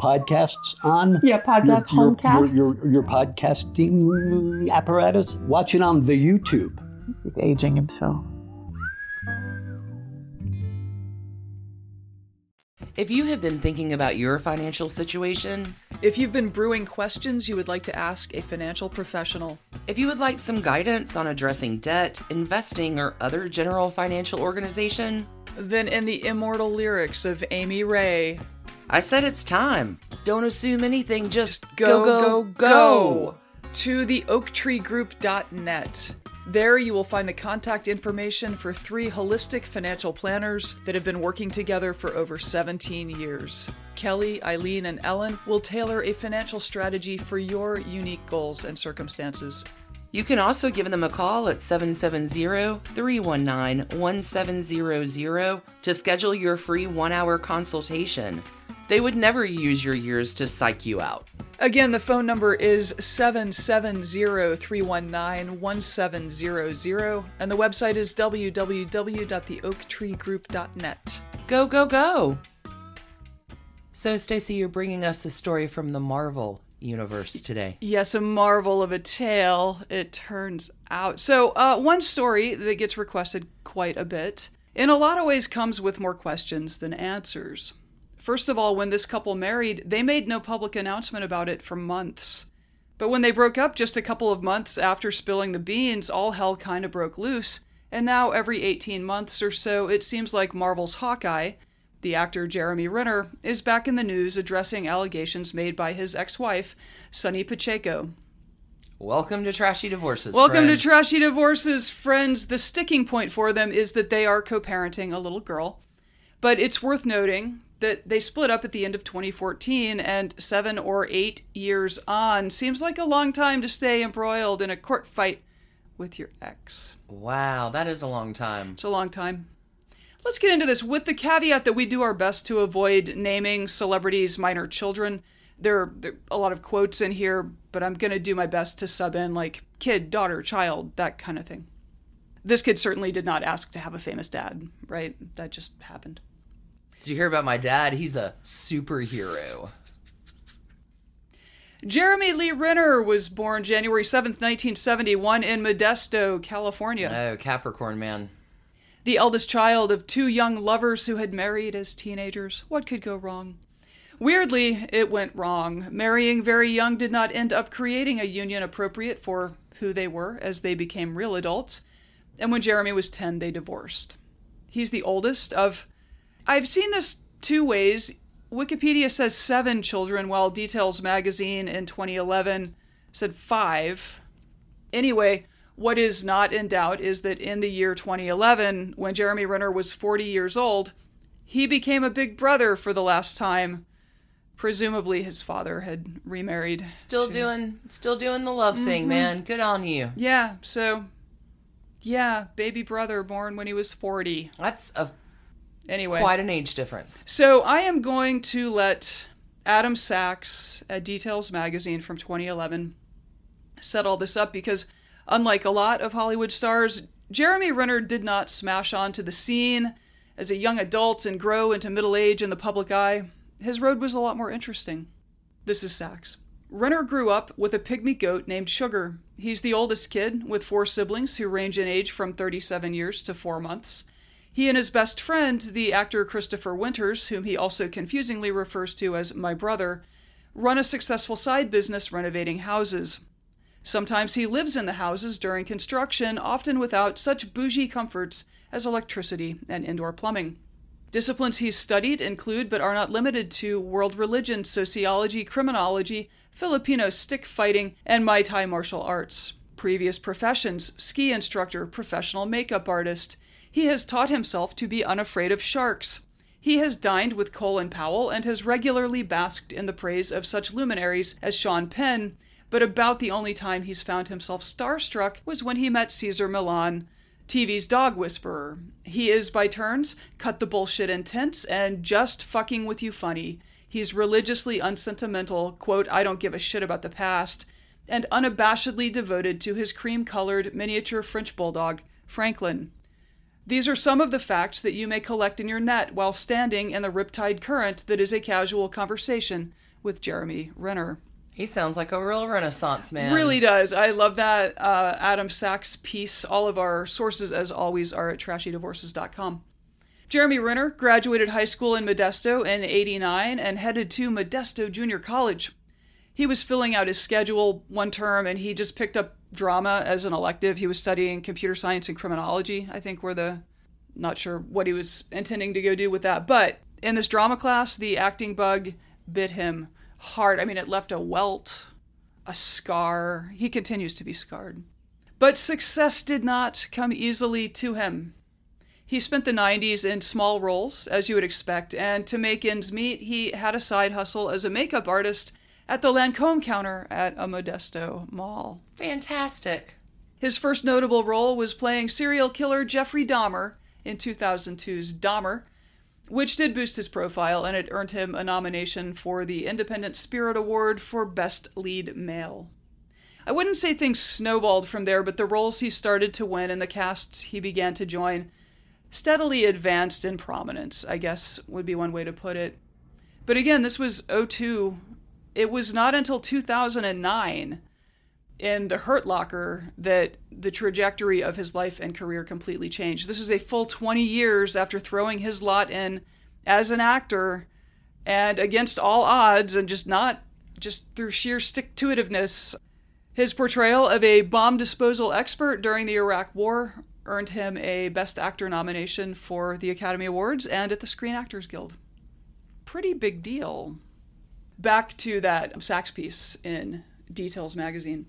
podcasts on. Yeah, podcast, your, homecasts. Your, your, your podcasting apparatus. Watch it on the YouTube. He's aging himself. If you have been thinking about your financial situation, If you've been brewing questions you would like to ask a financial professional, if you would like some guidance on addressing debt, investing, or other general financial organization, then in the immortal lyrics of Amy Ray, I said it's time. Don't assume anything, just go, go, go, go. to the oaktreegroup.net. There you will find the contact information for three holistic financial planners that have been working together for over 17 years. Kelly, Eileen, and Ellen will tailor a financial strategy for your unique goals and circumstances. You can also give them a call at 770-319-1700 to schedule your free one-hour consultation. They would never use your years to psych you out. Again, the phone number is 770-319-1700 and the website is www.theoaktreegroup.net. Go, go, go! So, Stacy, you're bringing us a story from the Marvel universe today. Yes, a marvel of a tale, it turns out. So, uh, one story that gets requested quite a bit, in a lot of ways, comes with more questions than answers. First of all, when this couple married, they made no public announcement about it for months. But when they broke up just a couple of months after spilling the beans, all hell kind of broke loose. And now, every 18 months or so, it seems like Marvel's Hawkeye, the actor Jeremy Renner, is back in the news addressing allegations made by his ex wife, Sonni Pacheco. Welcome to Trashy Divorces. Welcome friend. to Trashy Divorces, friends. The sticking point for them is that they are co parenting a little girl. But it's worth noting that they split up at the end of 2014, and seven or eight years on seems like a long time to stay embroiled in a court fight with your ex. Wow, that is a long time. It's a long time. Let's get into this with the caveat that we do our best to avoid naming celebrities' minor children. There are, there are a lot of quotes in here, but I'm going to do my best to sub in like kid, daughter, child, that kind of thing. This kid certainly did not ask to have a famous dad, right? That just happened. Did you hear about my dad? He's a superhero. Jeremy Lee Renner was born January 7th, 1971, in Modesto, California. Oh, Capricorn man. The eldest child of two young lovers who had married as teenagers. What could go wrong? Weirdly, it went wrong. Marrying very young did not end up creating a union appropriate for who they were as they became real adults. And when Jeremy was 10, they divorced. He's the oldest of. I've seen this two ways. Wikipedia says seven children, while Details magazine in 2011 said five. Anyway, what is not in doubt is that in the year 2011, when Jeremy Renner was 40 years old, he became a big brother for the last time. Presumably, his father had remarried. Still to- doing still doing the love thing, Mm-hmm. man. Good on you. Yeah, so. Yeah, baby brother born when he was 40. That's a Anyway. quite an age difference. So I am going to let Adam Sachs at Details Magazine from 2011 set all this up because, unlike a lot of Hollywood stars, Jeremy Renner did not smash onto the scene as a young adult and grow into middle age in the public eye. His road was a lot more interesting. This is Sachs. Renner grew up with a pygmy goat named Sugar. He's the oldest kid, with four siblings who range in age from 37 years to four months. He and his best friend, the actor Christopher Winters, whom he also confusingly refers to as my brother, run a successful side business renovating houses. Sometimes he lives in the houses during construction, often without such bougie comforts as electricity and indoor plumbing. Disciplines he's studied include, but are not limited to, world religion, sociology, criminology, Filipino stick fighting, and Muay Thai martial arts. Previous professions ski instructor, professional makeup artist. He has taught himself to be unafraid of sharks. He has dined with Colin Powell and has regularly basked in the praise of such luminaries as Sean Penn, but about the only time he's found himself starstruck was when he met Cesar Millan, TV's dog whisperer. He is, by turns, cut the bullshit intense and just fucking with you funny. He's religiously unsentimental, quote, I don't give a shit about the past, and unabashedly devoted to his cream colored miniature French bulldog, Franklin. These are some of the facts that you may collect in your net while standing in the riptide current that is a casual conversation with Jeremy Renner. He sounds like a real Renaissance man. Really does. I love that uh, Adam Sachs piece. All of our sources, as always, are at trashydivorces.com. Jeremy Renner graduated high school in Modesto in 89 and headed to Modesto Junior College. He was filling out his schedule one term and he just picked up drama as an elective. He was studying computer science and criminology, I think were the not sure what he was intending to go do with that. But in this drama class, the acting bug bit him hard. I mean, it left a welt, a scar. He continues to be scarred. But success did not come easily to him. He spent the 90s in small roles, as you would expect, and to make ends meet, he had a side hustle as a makeup artist at the Lancome counter at a Modesto mall. Fantastic. His first notable role was playing serial killer Jeffrey Dahmer in 2002's Dahmer, which did boost his profile and it earned him a nomination for the Independent Spirit Award for Best Lead Male. I wouldn't say things snowballed from there, but the roles he started to win and the casts he began to join steadily advanced in prominence, I guess would be one way to put it. But again, this was 02. It was not until 2009 in the Hurt Locker that the trajectory of his life and career completely changed. This is a full 20 years after throwing his lot in as an actor and against all odds and just not just through sheer stick to itiveness. His portrayal of a bomb disposal expert during the Iraq War earned him a Best Actor nomination for the Academy Awards and at the Screen Actors Guild. Pretty big deal. Back to that Sachs piece in Details magazine.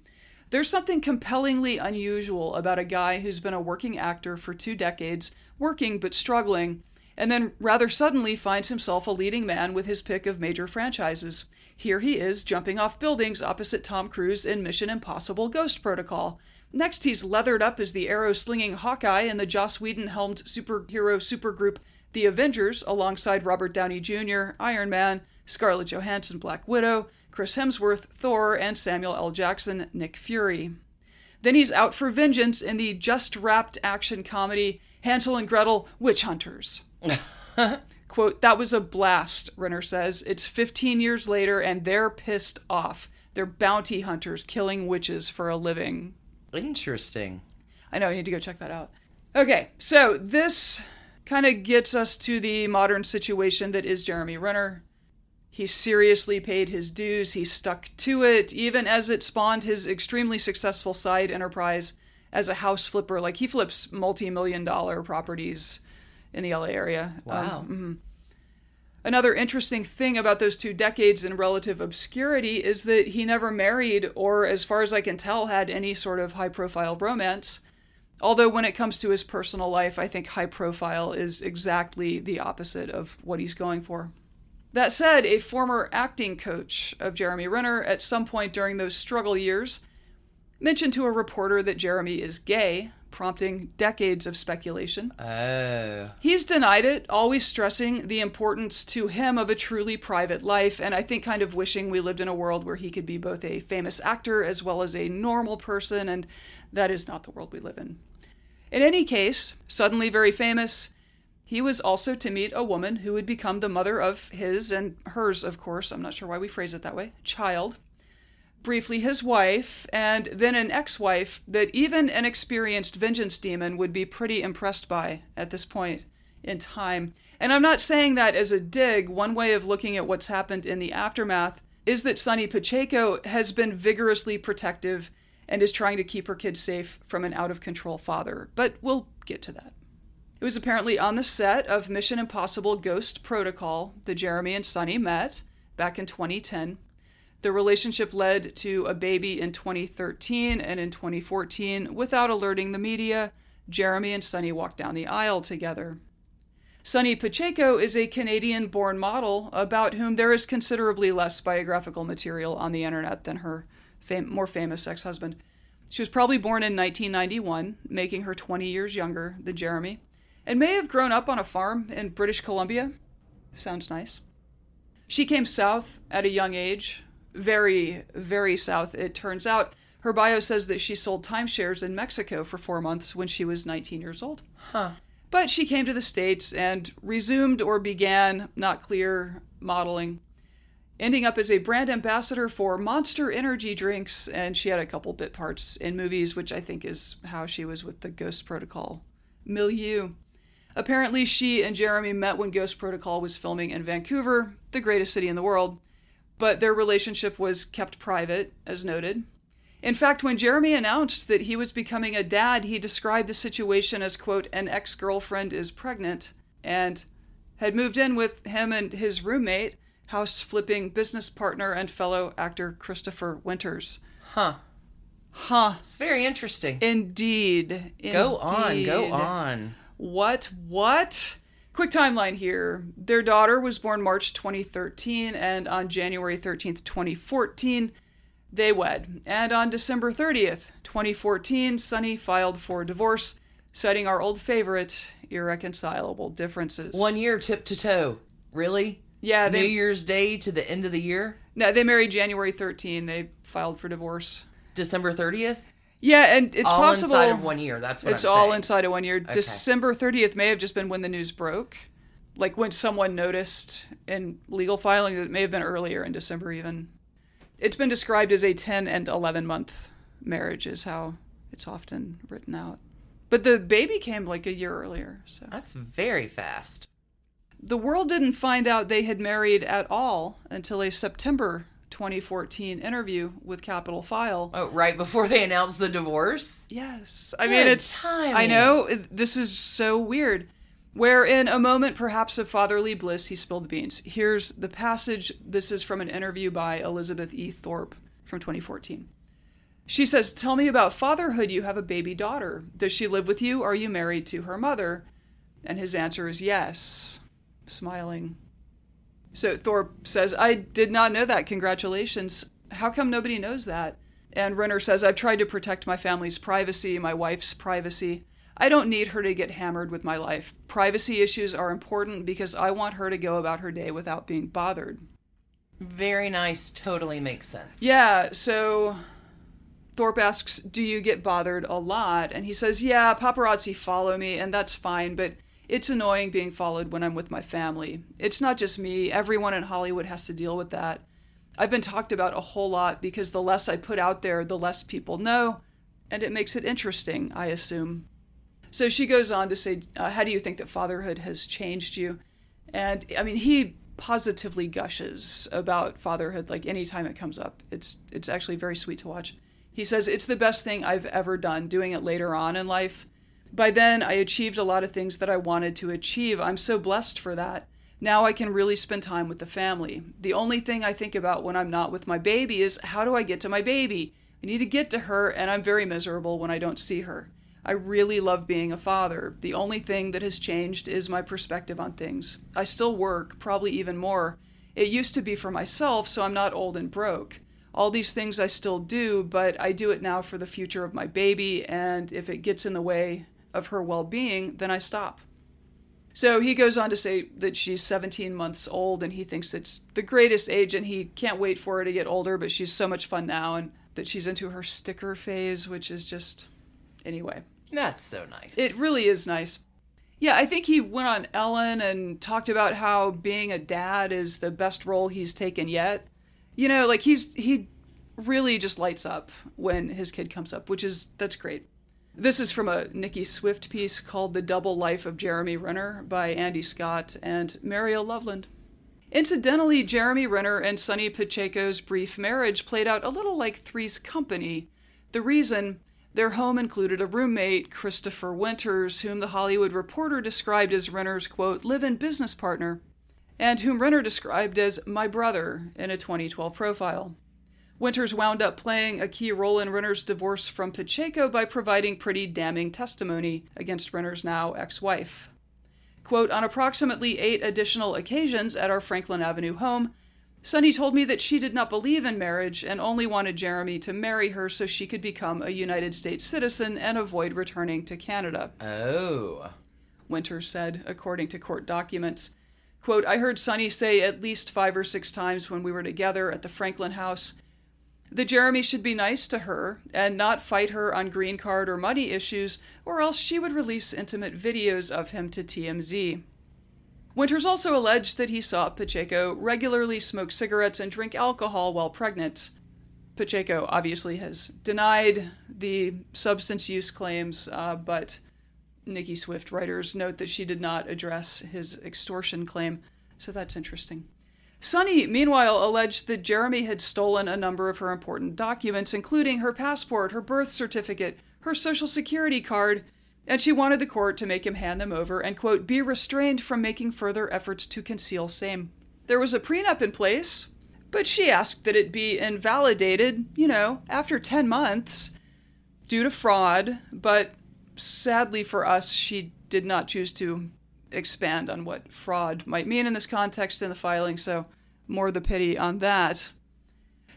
There's something compellingly unusual about a guy who's been a working actor for two decades, working but struggling, and then rather suddenly finds himself a leading man with his pick of major franchises. Here he is jumping off buildings opposite Tom Cruise in Mission Impossible Ghost Protocol. Next, he's leathered up as the arrow slinging Hawkeye in the Joss Whedon helmed superhero supergroup The Avengers alongside Robert Downey Jr., Iron Man, Scarlett Johansson, Black Widow, Chris Hemsworth, Thor, and Samuel L. Jackson, Nick Fury. Then he's out for vengeance in the just wrapped action comedy Hansel and Gretel Witch Hunters. <laughs> Quote, that was a blast, Renner says. It's 15 years later and they're pissed off. They're bounty hunters killing witches for a living. Interesting. I know, I need to go check that out. Okay, so this kind of gets us to the modern situation that is Jeremy Renner. He seriously paid his dues, he stuck to it, even as it spawned his extremely successful side enterprise as a house flipper. Like he flips multi million dollar properties in the LA area. Wow. Um, mhm. Another interesting thing about those two decades in relative obscurity is that he never married, or as far as I can tell, had any sort of high profile romance. Although, when it comes to his personal life, I think high profile is exactly the opposite of what he's going for. That said, a former acting coach of Jeremy Renner at some point during those struggle years mentioned to a reporter that Jeremy is gay, prompting decades of speculation. Oh. He's denied it, always stressing the importance to him of a truly private life, and I think kind of wishing we lived in a world where he could be both a famous actor as well as a normal person, and that is not the world we live in. In any case, suddenly very famous, he was also to meet a woman who would become the mother of his and hers, of course, I'm not sure why we phrase it that way, child. Briefly, his wife, and then an ex wife that even an experienced vengeance demon would be pretty impressed by at this point. in time. And I'm not saying that as a dig. One way of looking at what's happened in the aftermath is that Sonni Pacheco has been vigorously protective and is trying to keep her kids safe from an out of control father. But we'll get to that. It was apparently on the set of Mission Impossible Ghost Protocol that Jeremy and Sonni met back in 2010. The relationship led to a baby in 2013 and in 2014. Without alerting the media, Jeremy and Sonni walked down the aisle together. Sonni Pacheco is a Canadian born model about whom there is considerably less biographical material on the internet than her fam- more famous ex husband. She was probably born in 1991, making her 20 years younger than Jeremy, and may have grown up on a farm in British Columbia. Sounds nice. She came south at a young age, very, very south, it turns out. Her bio says that she sold timeshares in Mexico for four months when she was 19 years old. Huh. But she came to the States and resumed or began, not clear, modeling, ending up as a brand ambassador for Monster Energy drinks. And she had a couple bit parts in movies, which I think is how she was with the Ghost Protocol milieu. Apparently, she and Jeremy met when Ghost Protocol was filming in Vancouver, the greatest city in the world, but their relationship was kept private, as noted. In fact, when Jeremy announced that he was becoming a dad, he described the situation as, quote, an ex girlfriend is pregnant and had moved in with him and his roommate, house flipping business partner and fellow actor Christopher Winters. Huh. Huh. It's very interesting. Indeed. Go on, go on. What? What? Quick timeline here. Their daughter was born March 2013, and on January 13th, 2014, they wed. And on December 30th, 2014, Sonni filed for divorce, citing our old favorite, irreconcilable differences. One year tip to toe. Really? Yeah, New Year's Day to the end of the year? no, they married January 13. They filed for divorce. December 30th? Yeah, and it's all possible inside of one year. That's what it's I'm all saying. inside of one year. December 30th may have just been when the news broke. Like when someone noticed in legal filing, it may have been earlier in December even. It's been described as a 10 and 11 month marriage, is how it's often written out. But the baby came like a year earlier. So That's very fast. the world didn't find out they had married at all until a September 2014 interview with Capitol File. Oh, right before they announced the divorce? Yes. I Good mean, it's. I know. it- This is so weird. Where, in a moment perhaps of fatherly bliss, he spilled the beans. Here's the passage. This is from an interview by Elizabeth E. Thorpe from 2014. She says, Tell me about fatherhood. You have a baby daughter. Does she live with you? Are you married to her mother? And his answer is yes, smiling. So Thorpe says, I did not know that. Congratulations. How come nobody knows that? And Renner says, I've tried to protect my family's privacy, my wife's privacy. I don't need her to get hammered with my life. Privacy issues are important because I want her to go about her day without being bothered. Very nice. Totally makes sense. Yeah, so Thorpe asks, Do you get bothered a lot? And he says, Yeah, paparazzi follow me, and that's fine, but it's annoying being followed when I'm with my family. It's not just me, everyone in Hollywood has to deal with that. I've been talked about a whole lot because the less I put out there, the less people know, and it makes it interesting, I assume. So she goes on to say, uh, How do you think that fatherhood has changed you? And I mean, he positively gushes about fatherhood like anytime it comes up. It's it's actually very sweet to watch. He says it's the best thing I've ever done doing it later on in life. By then I achieved a lot of things that I wanted to achieve. I'm so blessed for that. Now I can really spend time with the family. The only thing I think about when I'm not with my baby is how do I get to my baby? I need to get to her and I'm very miserable when I don't see her. I really love being a father. The only thing that has changed is my perspective on things. I still work, probably even more. It used to be for myself, so I'm not old and broke. All these things I still do, but I do it now for the future of my baby, and if it gets in the way of her well being, then I stop. So he goes on to say that she's 17 months old and he thinks it's the greatest age and he can't wait for her to get older, but she's so much fun now and that she's into her sticker phase, which is just. Anyway, That's so nice. it really is nice. Yeah, I think he went on Ellen and talked about how being a dad is the best role he's taken yet. You know, like he's he really just lights up when his kid comes up, which is that's great. This is from a Nicki Swift piece called The Double Life of Jeremy Renner by Andy Scott and Mario Loveland. Incidentally, Jeremy Renner and Sonni Pacheco's brief marriage played out a little like Three's Company. The reason their home included a roommate, Christopher Winters, whom the Hollywood Reporter described as Renner's, quote, live in business partner, and whom Renner described as my brother in a 2012 profile. Winters wound up playing a key role in Renner's divorce from Pacheco by providing pretty damning testimony against Renner's now ex wife. Quote, on approximately eight additional occasions at our Franklin Avenue home, Sonni told me that she did not believe in marriage and only wanted Jeremy to marry her so she could become a United States citizen and avoid returning to Canada. Oh. Winters said, according to court documents. Quote, I heard Sonni say at least five or six times when we were together at the Franklin house that Jeremy should be nice to her and not fight her on green card or money issues, or else she would release intimate videos of him to TMZ. Winters also alleged that he saw Pacheco regularly smoke cigarettes and drink alcohol while pregnant. Pacheco obviously has denied the substance use claims, uh, but Nicki Swift writers note that she did not address his extortion claim, so that's interesting. Sonni, meanwhile, alleged that Jeremy had stolen a number of her important documents, including her passport, her birth certificate, her social security card, and she wanted the court to make him hand them over and, quote, be restrained from making further efforts to conceal same. There was a prenup in place, but she asked that it be invalidated, you know, after 10 months due to fraud, but sadly for us, she did not choose to expand on what fraud might mean in this context in the filing, so more the pity on that.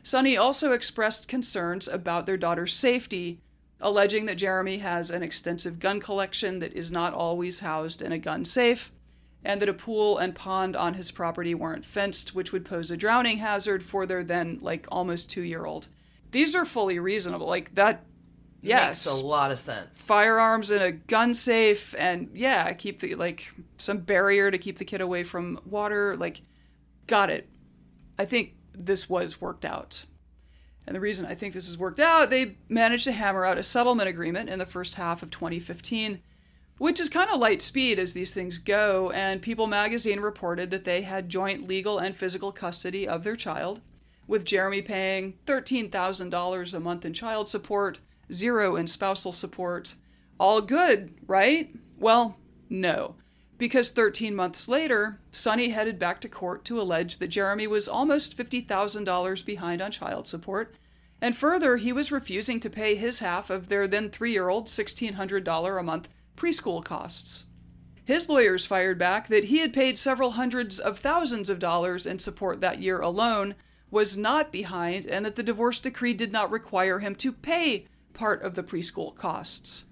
Sonni also expressed concerns about their daughter's safety alleging that Jeremy has an extensive gun collection that is not always housed in a gun safe, and that a pool and pond on his property weren't fenced, which would pose a drowning hazard for their then, like, almost two year old. These are fully reasonable. Like, that, yes. Makes a lot of sense. Firearms in a gun safe, and yeah, keep the, like, some barrier to keep the kid away from water. Like, got it. I think this was worked out. And the reason I think this has worked out, they managed to hammer out a settlement agreement in the first half of 2015, which is kind of light speed as these things go. And People magazine reported that they had joint legal and physical custody of their child, with Jeremy paying $13,000 a month in child support, zero in spousal support. All good, right? Well, no. Because 13 months later, Sonni headed back to court to allege that Jeremy was almost $50,000 behind on child support, and further, he was refusing to pay his half of their then three year old $1,600 a month preschool costs. His lawyers fired back that he had paid several hundreds of thousands of dollars in support that year alone, was not behind, and that the divorce decree did not require him to pay part of the preschool costs.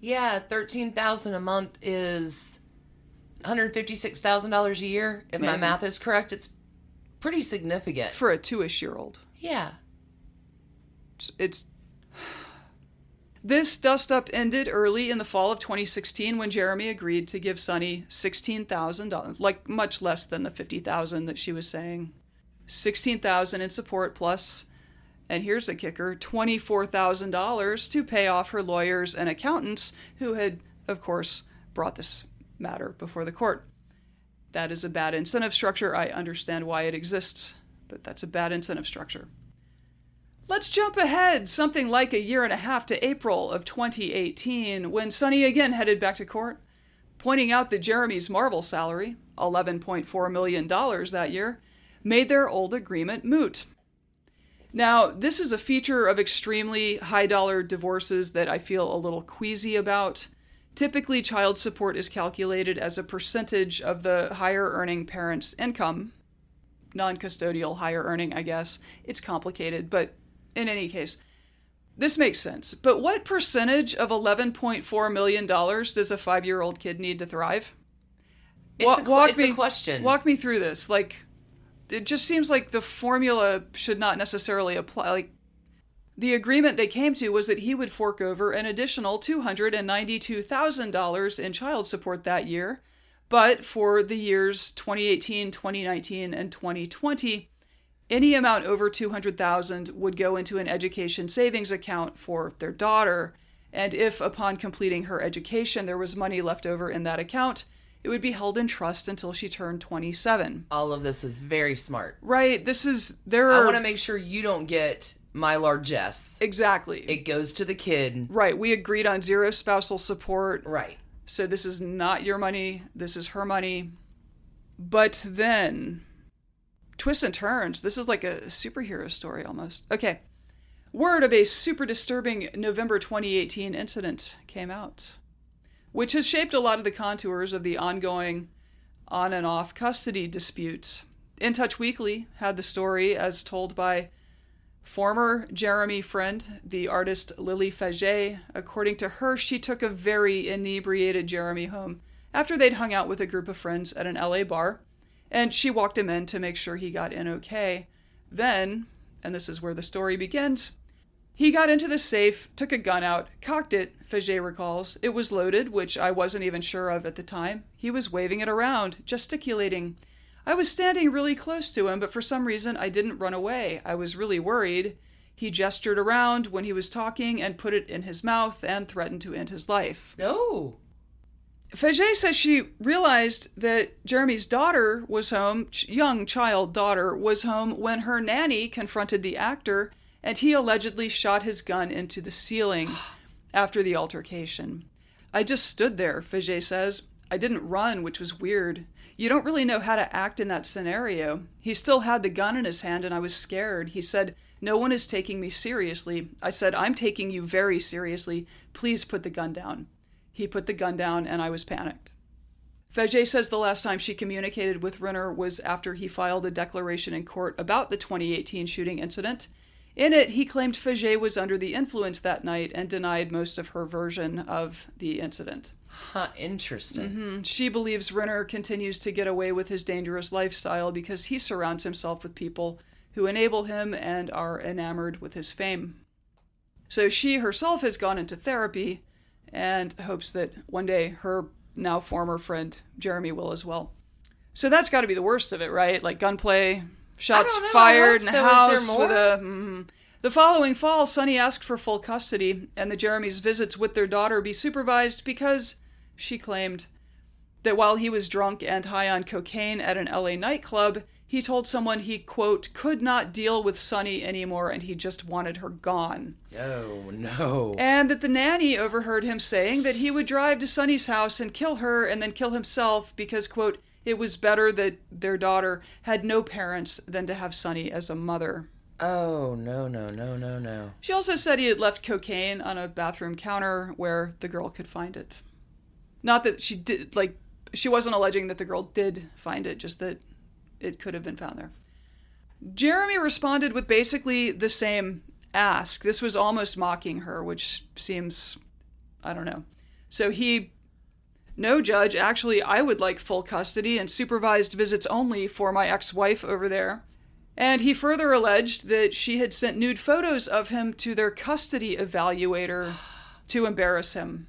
Yeah, thirteen thousand a month is one hundred fifty-six thousand dollars a year. If my math is correct, it's pretty significant. For a two ish year old. yeah. It's, it's. This dust up ended early in the fall of 2016 when Jeremy agreed to give Sonni $16,000, like much less than the 50,000 that she was saying. 16,000 in support plus and here's the kicker $24,000 to pay off her lawyers and accountants who had of course brought this matter before the court. That is a bad incentive structure. I understand why it exists, but that's a bad incentive structure. Let's jump ahead something like a year and a half to April of 2018 when Sonni again headed back to court, pointing out that Jeremy's Marvel salary, $11.4 million that year, made their old agreement moot. Now, this is a feature of extremely high dollar divorces that I feel a little queasy about. Typically, child support is calculated as a percentage of the higher earning parent's income. Non custodial higher earning, I guess. It's complicated, but in any case, this makes sense. But what percentage of $11.4 million does a five year old kid need to thrive? It's, Wa- a, que- walk it's me- a question. Walk me through this. Like, it just seems like the formula should not necessarily apply. Like, the agreement they came to was that he would fork over an additional $292,000 in child support that year. But for the years 2018, 2019, and 2020, any amount over 200,000 would go into an education savings account for their daughter. And if, upon completing her education, there was money left over in that account, it would be held in trust until she turned 27. All of this is very smart. Right. This is, there I want to make sure you don't get my largesse. Exactly. It goes to the kid. right. We agreed on zero spousal support. Right. So this is not your money. This is her money. But then, twists and turns. This is like a superhero story almost. Okay. Word of a super disturbing November 2018 incident came out, which has shaped a lot of the contours of the ongoing on and off custody disputes. In Touch Weekly had the story as told by former Jeremy friend, the artist Lily Faget. According to her, she took a very inebriated Jeremy home after they'd hung out with a group of friends at an LA bar, and she walked him in to make sure he got in okay. Then, and this is where the story begins, he got into the safe, took a gun out, cocked it, Faget recalls. It was loaded, which I wasn't even sure of at the time. He was waving it around, gesticulating. I was standing really close to him, but for some reason I didn't run away. I was really worried. He gestured around when he was talking and put it in his mouth and threatened to end his life. No. Faget says she realized that Jeremy's daughter was home, young child daughter was home when her nanny confronted the actor and he allegedly shot his gun into the ceiling <gasps> after the altercation. I just stood there, Faget says. I didn't run, which was weird. You don't really know how to act in that scenario. He still had the gun in his hand and I was scared. He said, No one is taking me seriously. I said, I'm taking you very seriously. Please put the gun down. He put the gun down and I was panicked. Faget says the last time she communicated with Renner was after he filed a declaration in court about the 2018 shooting incident. In it, he claimed Faget was under the influence that night and denied most of her version of the incident. Huh, interesting. Mm, She believes Renner continues to get away with his dangerous lifestyle because he surrounds himself with people who enable him and are enamored with his fame. So she herself has gone into therapy and hopes that one day her now former friend Jeremy will as well. So that's got to be the worst of it, right? Like gunplay, shots don't know, I fired in hope a so. House with a. mhm. The following fall, Sonni asked for full custody and the Jeremy's visits with their daughter be supervised because, she claimed, that while he was drunk and high on cocaine at an LA nightclub, he told someone he, quote, could not deal with Sonni anymore and he just wanted her gone. Oh, no. And that the nanny overheard him saying that he would drive to Sonni's house and kill her and then kill himself because, quote, it was better that their daughter had no parents than to have Sonni as a mother. Oh, no, no, no, no, no. She also said he had left cocaine on a bathroom counter where the girl could find it. Not that she did, like, she wasn't alleging that the girl did find it, just that it could have been found there. Jeremy responded with basically the same ask. This was almost mocking her, which seems, I don't know. So he, no judge, actually, I would like full custody and supervised visits only for my ex wife over there. And he further alleged that she had sent nude photos of him to their custody evaluator to embarrass him.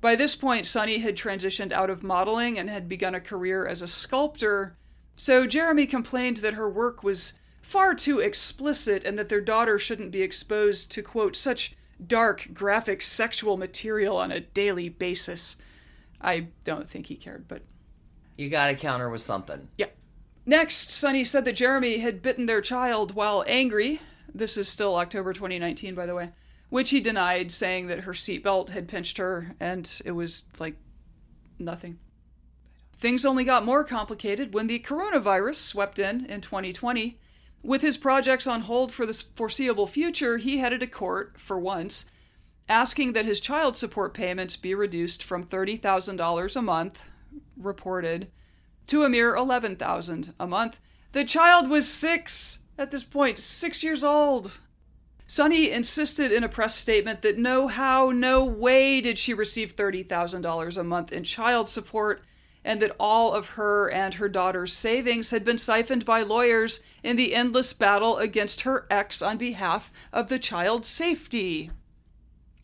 By this point, Sonni had transitioned out of modeling and had begun a career as a sculptor, so Jeremy complained that her work was far too explicit and that their daughter shouldn't be exposed to, quote, such dark, graphic sexual material on a daily basis. I don't think he cared, but You gotta counter with something. yeah. Next, Sonni said that Jeremy had bitten their child while angry. This is still October 2019, by the way, which he denied, saying that her seatbelt had pinched her and it was like nothing. Things only got more complicated when the coronavirus swept in in 2020. With his projects on hold for the foreseeable future, he headed to court for once, asking that his child support payments be reduced from $30,000 a month, reported, to a mere $11,000 a month. The child was 6 at this point, 6 years old. Sonni insisted in a press statement that no how, no way did she receive $30,000 a month in child support and that all of her and her daughter's savings had been siphoned by lawyers in the endless battle against her ex on behalf of the child's safety.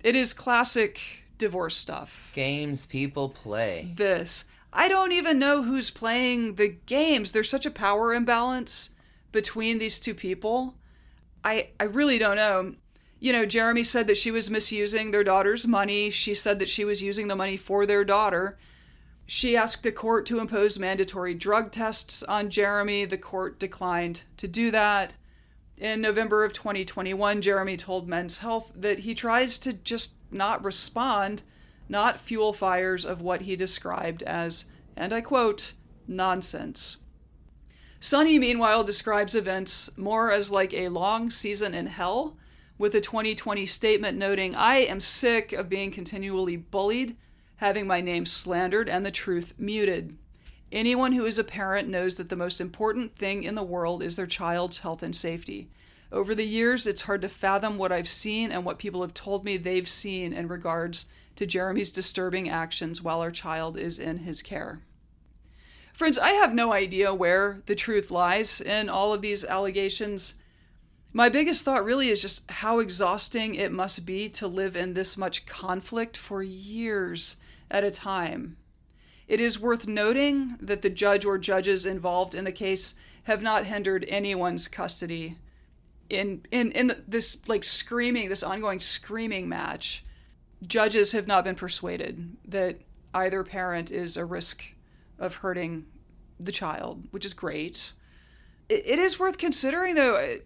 It is classic divorce stuff Games people play. this. I don't even know who's playing the games. There's such a power imbalance between these two people. I I really don't know. You know, Jeremy said that she was misusing their daughter's money. She said that she was using the money for their daughter. She asked a court to impose mandatory drug tests on Jeremy. The court declined to do that. In November of 2021, Jeremy told Men's Health that he tries to just not respond, not fuel fires of what he described as, and I quote, nonsense. Sonni, meanwhile, describes events more as like a long season in hell, with a 2020 statement noting, I am sick of being continually bullied, having my name slandered, and the truth muted. Anyone who is a parent knows that the most important thing in the world is their child's health and safety. Over the years, it's hard to fathom what I've seen and what people have told me they've seen in regards to Jeremy's disturbing actions while our child is in his care. Friends, I have no idea where the truth lies in all of these allegations. My biggest thought really is just how exhausting it must be to live in this much conflict for years at a time. It is worth noting that the judge or judges involved in the case have not hindered anyone's custody in in in this like screaming this ongoing screaming match. Judges have not been persuaded that either parent is a risk of hurting the child, which is great. it, it is worth considering though. Uh,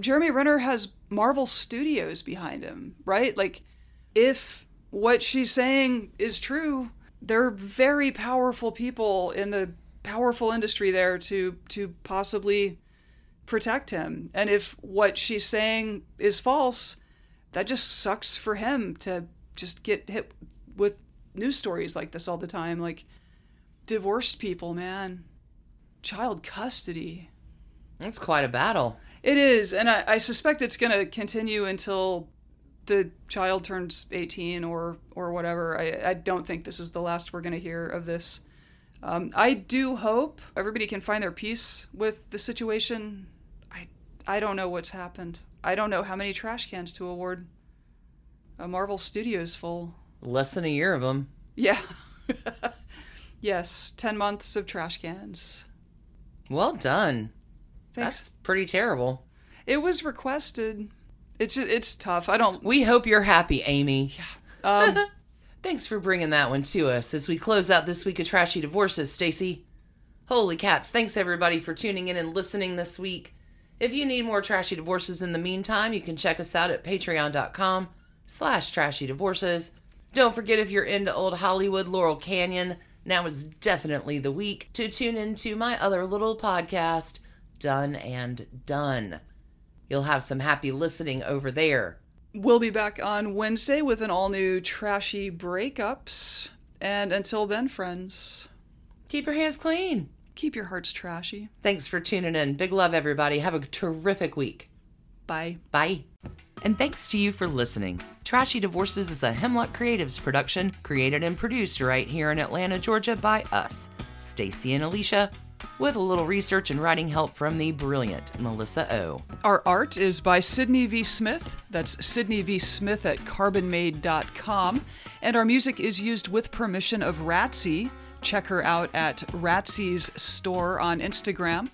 Jeremy Renner has Marvel Studios behind him, right? Like if what she's saying is true, they're very powerful people in the powerful industry there to to possibly protect him. And if what she's saying is false, that just sucks for him to just get hit with news stories like this all the time. Like divorced people, man. Child custody. That's quite a battle. It is, and I, I suspect it's going to continue until the child turns 18 or or whatever. I, I don't think this is the last we're going to hear of this. Um, I do hope everybody can find their peace with the situation. I I don't know what's happened. I don't know how many trash cans to award. A Marvel Studios full. Less than a year of them. Yeah. <laughs> yes, 10 months of trash cans. Well done. Thanks. That's pretty terrible. It was requested. It's it's tough. I don't. We hope you're happy, Amy. Um, <laughs> Thanks for bringing that one to us as we close out this week of Trashy Divorces, Stacy. Holy cats, thanks everybody for tuning in and listening this week. If you need more Trashy Divorces in the meantime, you can check us out at patreon.com slash trashy divorces. Don't forget if you're into old Hollywood Laurel Canyon, now is definitely the week to tune into my other little podcast, Done and Done. You'll have some happy listening over there. We'll be back on Wednesday with an all new trashy breakups. And until then, friends, Keep your hands clean. keep your hearts trashy. Thanks for tuning in. Big love, everybody. Have a terrific week. Bye. Bye. And thanks to you for listening. Trashy Divorces is a Hemlock Creatives production, created and produced right here in Atlanta, Georgia by us, Stacy and Alicia, with a little research and writing help from the brilliant Melissa O. Our art is by Sydney V. Smith. That's Sydney V. Smith at carbonmade.com. And our music is used with permission of Ratsy. Check her out at Ratsy's store on Instagram.